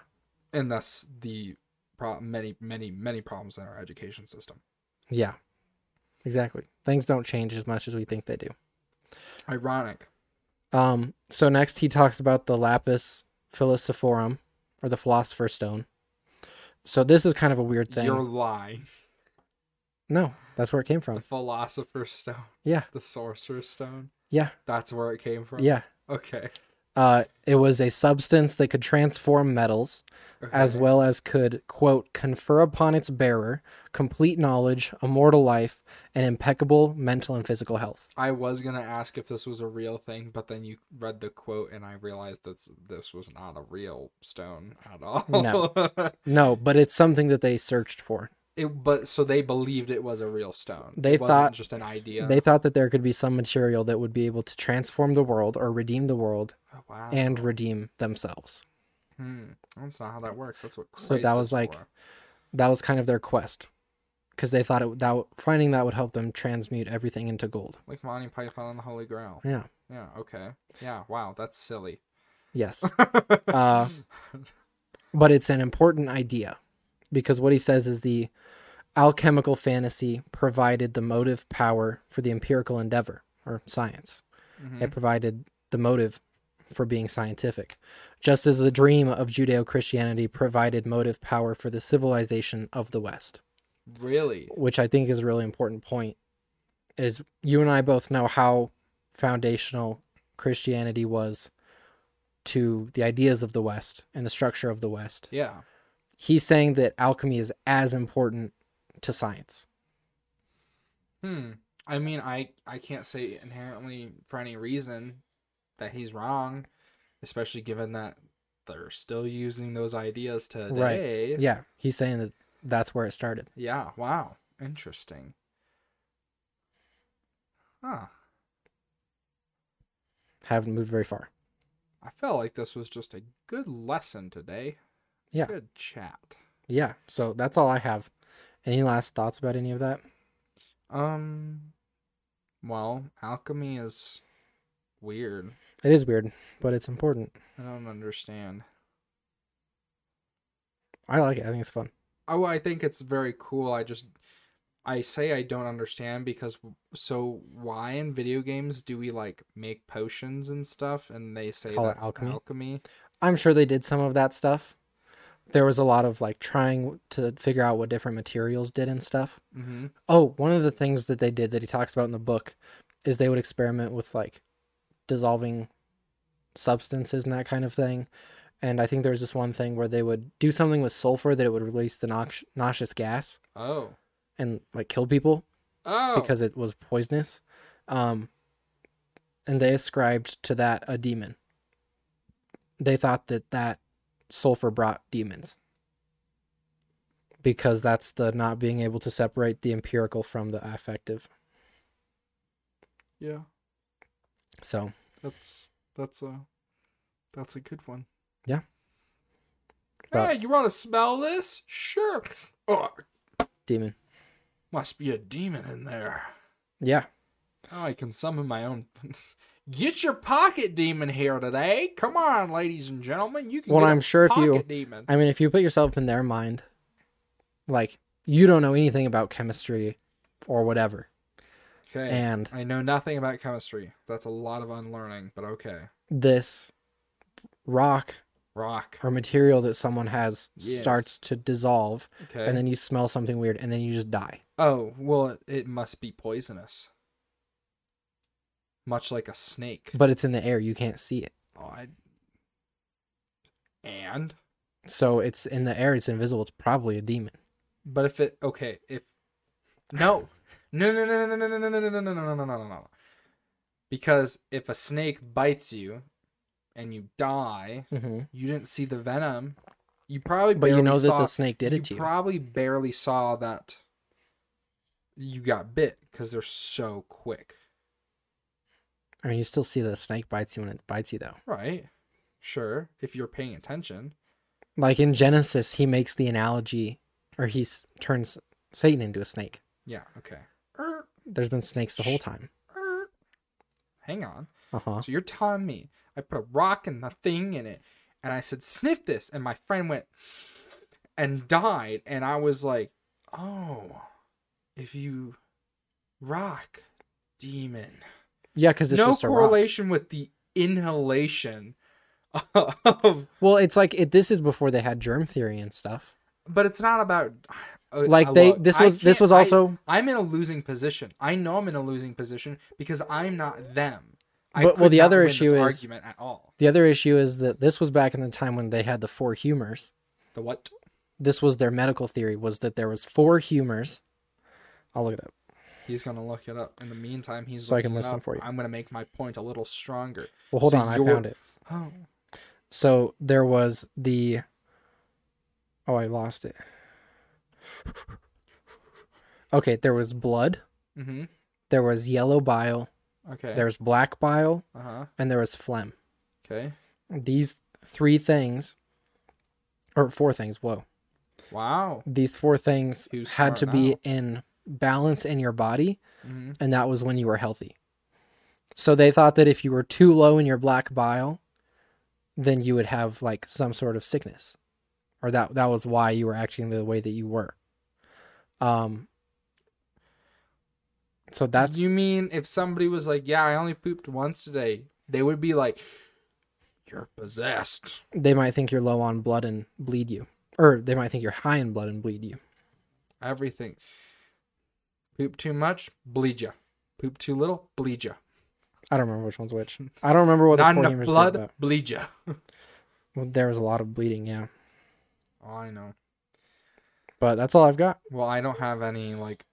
[SPEAKER 1] And thus the pro- many, many, many problems in our education system.
[SPEAKER 2] yeah exactly things don't change as much as we think they do
[SPEAKER 1] Ironic.
[SPEAKER 2] Um, so next he talks about the lapis philosophorum, or the philosopher's stone. So this is kind of a weird thing.
[SPEAKER 1] You're lying.
[SPEAKER 2] No, that's where it came from.
[SPEAKER 1] The philosopher's stone.
[SPEAKER 2] Yeah.
[SPEAKER 1] The sorcerer's stone.
[SPEAKER 2] Yeah,
[SPEAKER 1] That's where it came from.
[SPEAKER 2] yeah.
[SPEAKER 1] Okay.
[SPEAKER 2] Uh, it was a substance that could transform metals, as well as could quote confer upon its bearer complete knowledge, immortal life, and impeccable mental and physical health.
[SPEAKER 1] I was gonna ask if this was a real thing, but then you read the quote and I realized that this was not a real stone at all.
[SPEAKER 2] No. No, but it's something that they searched for.
[SPEAKER 1] It, but so they believed it was a real stone.
[SPEAKER 2] They
[SPEAKER 1] it wasn't
[SPEAKER 2] thought-
[SPEAKER 1] just an idea.
[SPEAKER 2] They thought that there could be some material that would be able to transform the world or redeem the world
[SPEAKER 1] Oh, wow.
[SPEAKER 2] and redeem themselves.
[SPEAKER 1] hmm, that's not how that works. That's what.
[SPEAKER 2] So that was like-
[SPEAKER 1] for.
[SPEAKER 2] That was kind of their quest, because they thought it that finding that would help them transmute everything into gold.
[SPEAKER 1] like Monty Python and the Holy Grail.
[SPEAKER 2] Yeah.
[SPEAKER 1] Yeah. Okay. Yeah. Wow. That's silly.
[SPEAKER 2] Yes. Uh, but it's an important idea because what he says is the alchemical fantasy provided the motive power for the empirical endeavor or science.
[SPEAKER 1] Mhm.
[SPEAKER 2] It provided the motive for being scientific, just as the dream of Judeo Christianity provided motive power for the civilization of the West,
[SPEAKER 1] Really?
[SPEAKER 2] which I think is a really important point. Is you and I both know how foundational Christianity was to the ideas of the West and the structure of the West.
[SPEAKER 1] Yeah.
[SPEAKER 2] He's saying that alchemy is as important to science.
[SPEAKER 1] Hmm. I mean, I I can't say inherently for any reason that he's wrong, especially given that they're still using those ideas today. Right.
[SPEAKER 2] Yeah, he's saying that that's where it started.
[SPEAKER 1] Yeah. Wow. Interesting. Huh.
[SPEAKER 2] Haven't moved very far.
[SPEAKER 1] I felt like this was just a good lesson today.
[SPEAKER 2] Yeah.
[SPEAKER 1] Good chat.
[SPEAKER 2] Yeah, so that's all I have. Any last thoughts about any of that?
[SPEAKER 1] Um. Well, alchemy is weird.
[SPEAKER 2] It is weird, but it's important.
[SPEAKER 1] I don't understand.
[SPEAKER 2] I like it. I think it's fun.
[SPEAKER 1] Oh, I think it's very cool. I just I say I don't understand because so why in video games do we like make potions and stuff and they say
[SPEAKER 2] Call
[SPEAKER 1] that's
[SPEAKER 2] alchemy?
[SPEAKER 1] alchemy?
[SPEAKER 2] I'm sure they did some of that stuff. There was a lot of like trying to figure out what different materials did and stuff.
[SPEAKER 1] Mm-hmm.
[SPEAKER 2] Oh, one of the things that they did that he talks about in the book is they would experiment with like dissolving substances and that kind of thing. And I think there was this one thing where they would do something with sulfur that it would release the nox- nauseous gas
[SPEAKER 1] Oh.
[SPEAKER 2] and like kill people
[SPEAKER 1] Oh.
[SPEAKER 2] because it was poisonous. Um, and they ascribed to that a demon. They thought that that sulfur brought demons because that's the not being able to separate the empirical from the affective.
[SPEAKER 1] yeah,
[SPEAKER 2] So
[SPEAKER 1] that's that's a that's a good one.
[SPEAKER 2] Yeah. But-
[SPEAKER 1] hey, you want to smell this? Sure. Oh,
[SPEAKER 2] demon.
[SPEAKER 1] must be a demon in there.
[SPEAKER 2] Yeah.
[SPEAKER 1] Oh, I can summon my own. Get your pocket demon here today. Come on, ladies and gentlemen. You can.
[SPEAKER 2] Well,
[SPEAKER 1] get a
[SPEAKER 2] I'm sure if you-
[SPEAKER 1] demon.
[SPEAKER 2] I mean, if you put yourself in their mind, like you don't know anything about chemistry or whatever,
[SPEAKER 1] Okay.
[SPEAKER 2] and
[SPEAKER 1] I know nothing about chemistry. That's a lot of unlearning, but okay.
[SPEAKER 2] this rock
[SPEAKER 1] Rock.
[SPEAKER 2] or material that someone has
[SPEAKER 1] Yes.
[SPEAKER 2] starts to dissolve,
[SPEAKER 1] Okay.
[SPEAKER 2] and then you smell something weird, and then you just die.
[SPEAKER 1] oh, well, it, it must be poisonous. Much like a snake.
[SPEAKER 2] But it's in the air; you can't see it.
[SPEAKER 1] Oh, I... And?
[SPEAKER 2] So it's in the air; it's invisible. It's probably a demon.
[SPEAKER 1] But if it okay, if no, no, no, no, no, no, no, no, no, no, no, no, no, no, no, no, because if a snake bites you and you die,
[SPEAKER 2] hmm
[SPEAKER 1] you didn't see the venom. You probably
[SPEAKER 2] But you know that the snake did it to you.
[SPEAKER 1] probably barely saw that you got bit because they're so quick,
[SPEAKER 2] I mean, you still see the snake bites you when it bites you, though.
[SPEAKER 1] right? Sure, if you're paying attention.
[SPEAKER 2] Like in Genesis, he makes the analogy, or he s- turns Satan into a snake.
[SPEAKER 1] Yeah. Okay. Er,
[SPEAKER 2] There's been snakes the whole time.
[SPEAKER 1] er. Hang on.
[SPEAKER 2] Uh huh.
[SPEAKER 1] So you're telling me I put a rock and the thing in it, and I said sniff this, and my friend went and died, and I was like, oh, if you rock demon,
[SPEAKER 2] Yeah, because
[SPEAKER 1] no
[SPEAKER 2] just a rock.
[SPEAKER 1] correlation with the inhalation of
[SPEAKER 2] Well, it's like it, this is before they had germ theory and stuff.
[SPEAKER 1] but it's not about uh,
[SPEAKER 2] Like they, this was this was also.
[SPEAKER 1] I'm in a losing position. I know I'm in a losing position because I'm not them. I
[SPEAKER 2] But- well, the other issue is-
[SPEAKER 1] argument at all.
[SPEAKER 2] The other issue is that this was back in the time when they had the four humors.
[SPEAKER 1] The what?
[SPEAKER 2] This was their medical theory was that there was four humors. I'll look it up.
[SPEAKER 1] He's gonna look it up. In the meantime, he's
[SPEAKER 2] So I can listen
[SPEAKER 1] up.
[SPEAKER 2] for you.
[SPEAKER 1] I'm gonna make my point a little stronger.
[SPEAKER 2] Well, hold
[SPEAKER 1] So
[SPEAKER 2] on, I
[SPEAKER 1] you're-
[SPEAKER 2] found it.
[SPEAKER 1] Oh,
[SPEAKER 2] So there was the. Oh, I lost it. Okay, there was blood.
[SPEAKER 1] mm-hmm.
[SPEAKER 2] There was yellow bile.
[SPEAKER 1] Okay.
[SPEAKER 2] There was black bile,
[SPEAKER 1] Uh huh.
[SPEAKER 2] and there was phlegm.
[SPEAKER 1] Okay.
[SPEAKER 2] These three things, or four things. Whoa.
[SPEAKER 1] Wow.
[SPEAKER 2] These four things
[SPEAKER 1] Who's
[SPEAKER 2] had to be in balance in your body,
[SPEAKER 1] Mm-hmm.
[SPEAKER 2] and that was when you were healthy. So they thought that if you were too low in your black bile, then you would have like some sort of sickness, or that that was why you were acting the way that you were. Um. So that's
[SPEAKER 1] You mean if somebody was like, "Yeah, I only pooped once today," they would be like, "You're possessed."
[SPEAKER 2] they might think you're low on blood and bleed you, or they might think you're high in blood and bleed you.
[SPEAKER 1] Everything. Poop too much, bleed ya. Poop too little, bleed ya.
[SPEAKER 2] I don't remember which one's which. I don't remember what the
[SPEAKER 1] Not
[SPEAKER 2] four
[SPEAKER 1] enough
[SPEAKER 2] humors did,
[SPEAKER 1] blood,
[SPEAKER 2] but-
[SPEAKER 1] bleed ya.
[SPEAKER 2] well, there was a lot of bleeding, yeah.
[SPEAKER 1] Oh, I know.
[SPEAKER 2] But that's all I've got.
[SPEAKER 1] Well, I don't have any like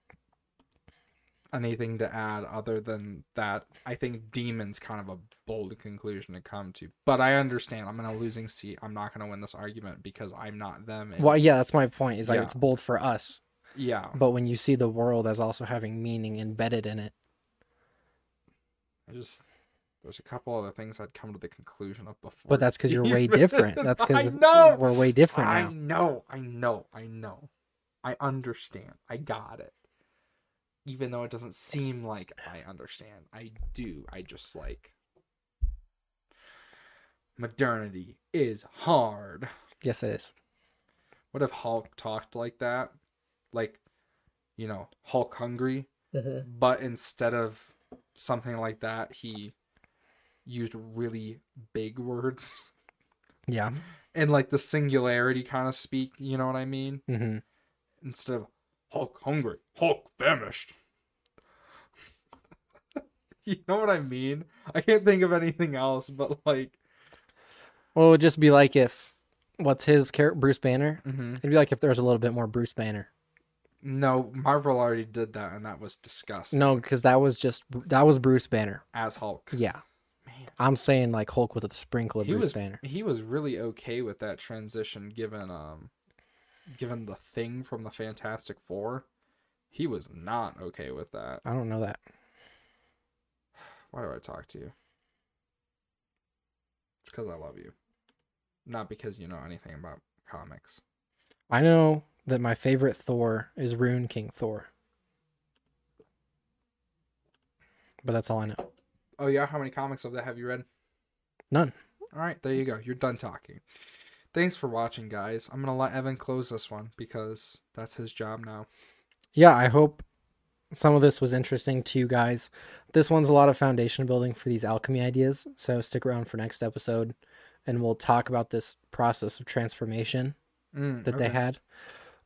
[SPEAKER 1] anything to add other than that. I think demons kind of a bold conclusion to come to, but I understand. I'm in a losing seat. I'm not going to win this argument because I'm not them. and-
[SPEAKER 2] Well, yeah, that's my point. Is like
[SPEAKER 1] Yeah.
[SPEAKER 2] it's bold for us,
[SPEAKER 1] yeah,
[SPEAKER 2] but when you see the world as also having meaning embedded in it,
[SPEAKER 1] I just there's a couple other things I'd come to the conclusion of before.
[SPEAKER 2] but that's because you're way different. That's because we're way different
[SPEAKER 1] I
[SPEAKER 2] now.
[SPEAKER 1] know. I know. I know. I understand. I got it. Even though it doesn't seem like I understand, I do. I just like modernity is hard.
[SPEAKER 2] Yes, it is.
[SPEAKER 1] What if Hulk talked like that? Like, you know, Hulk hungry, but instead of something like that, he used really big words
[SPEAKER 2] Yeah.
[SPEAKER 1] and like the singularity kind of speak, you know what I mean?
[SPEAKER 2] hmm
[SPEAKER 1] Instead of Hulk hungry, Hulk famished. you know what I mean? I can't think of anything else, but like,
[SPEAKER 2] Well, it would just be like if what's his character, Bruce Banner.
[SPEAKER 1] mhm.
[SPEAKER 2] It'd be like if there was a little bit more Bruce Banner.
[SPEAKER 1] No, Marvel already did that, and that was disgusting.
[SPEAKER 2] No, because that was just that was Bruce Banner.
[SPEAKER 1] as Hulk,
[SPEAKER 2] Yeah,
[SPEAKER 1] man,
[SPEAKER 2] I'm saying like Hulk with a sprinkle of
[SPEAKER 1] he
[SPEAKER 2] Bruce
[SPEAKER 1] was
[SPEAKER 2] Banner.
[SPEAKER 1] he was really okay with that transition, given um, given the thing from the Fantastic Four. He was not okay with that.
[SPEAKER 2] I don't know that.
[SPEAKER 1] Why do I talk to you? It's because I love you. Not because you know anything about comics.
[SPEAKER 2] I know that my favorite Thor is Rune King Thor. But that's all I know.
[SPEAKER 1] Oh yeah, how many comics of that have you read?
[SPEAKER 2] None.
[SPEAKER 1] All right, there you go. You're done talking. Thanks for watching, guys. I'm gonna let Evan close this one because that's his job now.
[SPEAKER 2] Yeah, I hope some of this was interesting to you guys. This one's a lot of foundation building for these alchemy ideas, so stick around for next episode and we'll talk about this process of transformation
[SPEAKER 1] Mm,
[SPEAKER 2] that they had.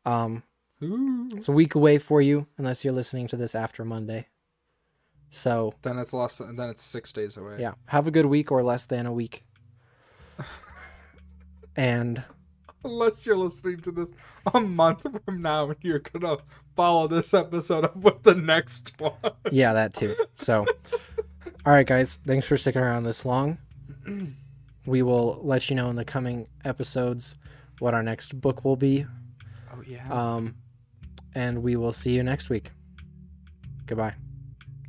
[SPEAKER 2] Um,
[SPEAKER 1] Ooh.
[SPEAKER 2] it's a week away for you unless you're listening to this after Monday. So,
[SPEAKER 1] Then it's less. Then it's six days away.
[SPEAKER 2] yeah, have a good week or less than a week. and
[SPEAKER 1] Unless you're listening to this a month from now and you're gonna follow this episode up with the next one.
[SPEAKER 2] yeah, that too. So, all right, guys, thanks for sticking around this long. We will let you know in the coming episodes what our next book will be.
[SPEAKER 1] Yeah.
[SPEAKER 2] Um, and we will see you next week. Goodbye.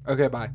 [SPEAKER 1] okay. Bye.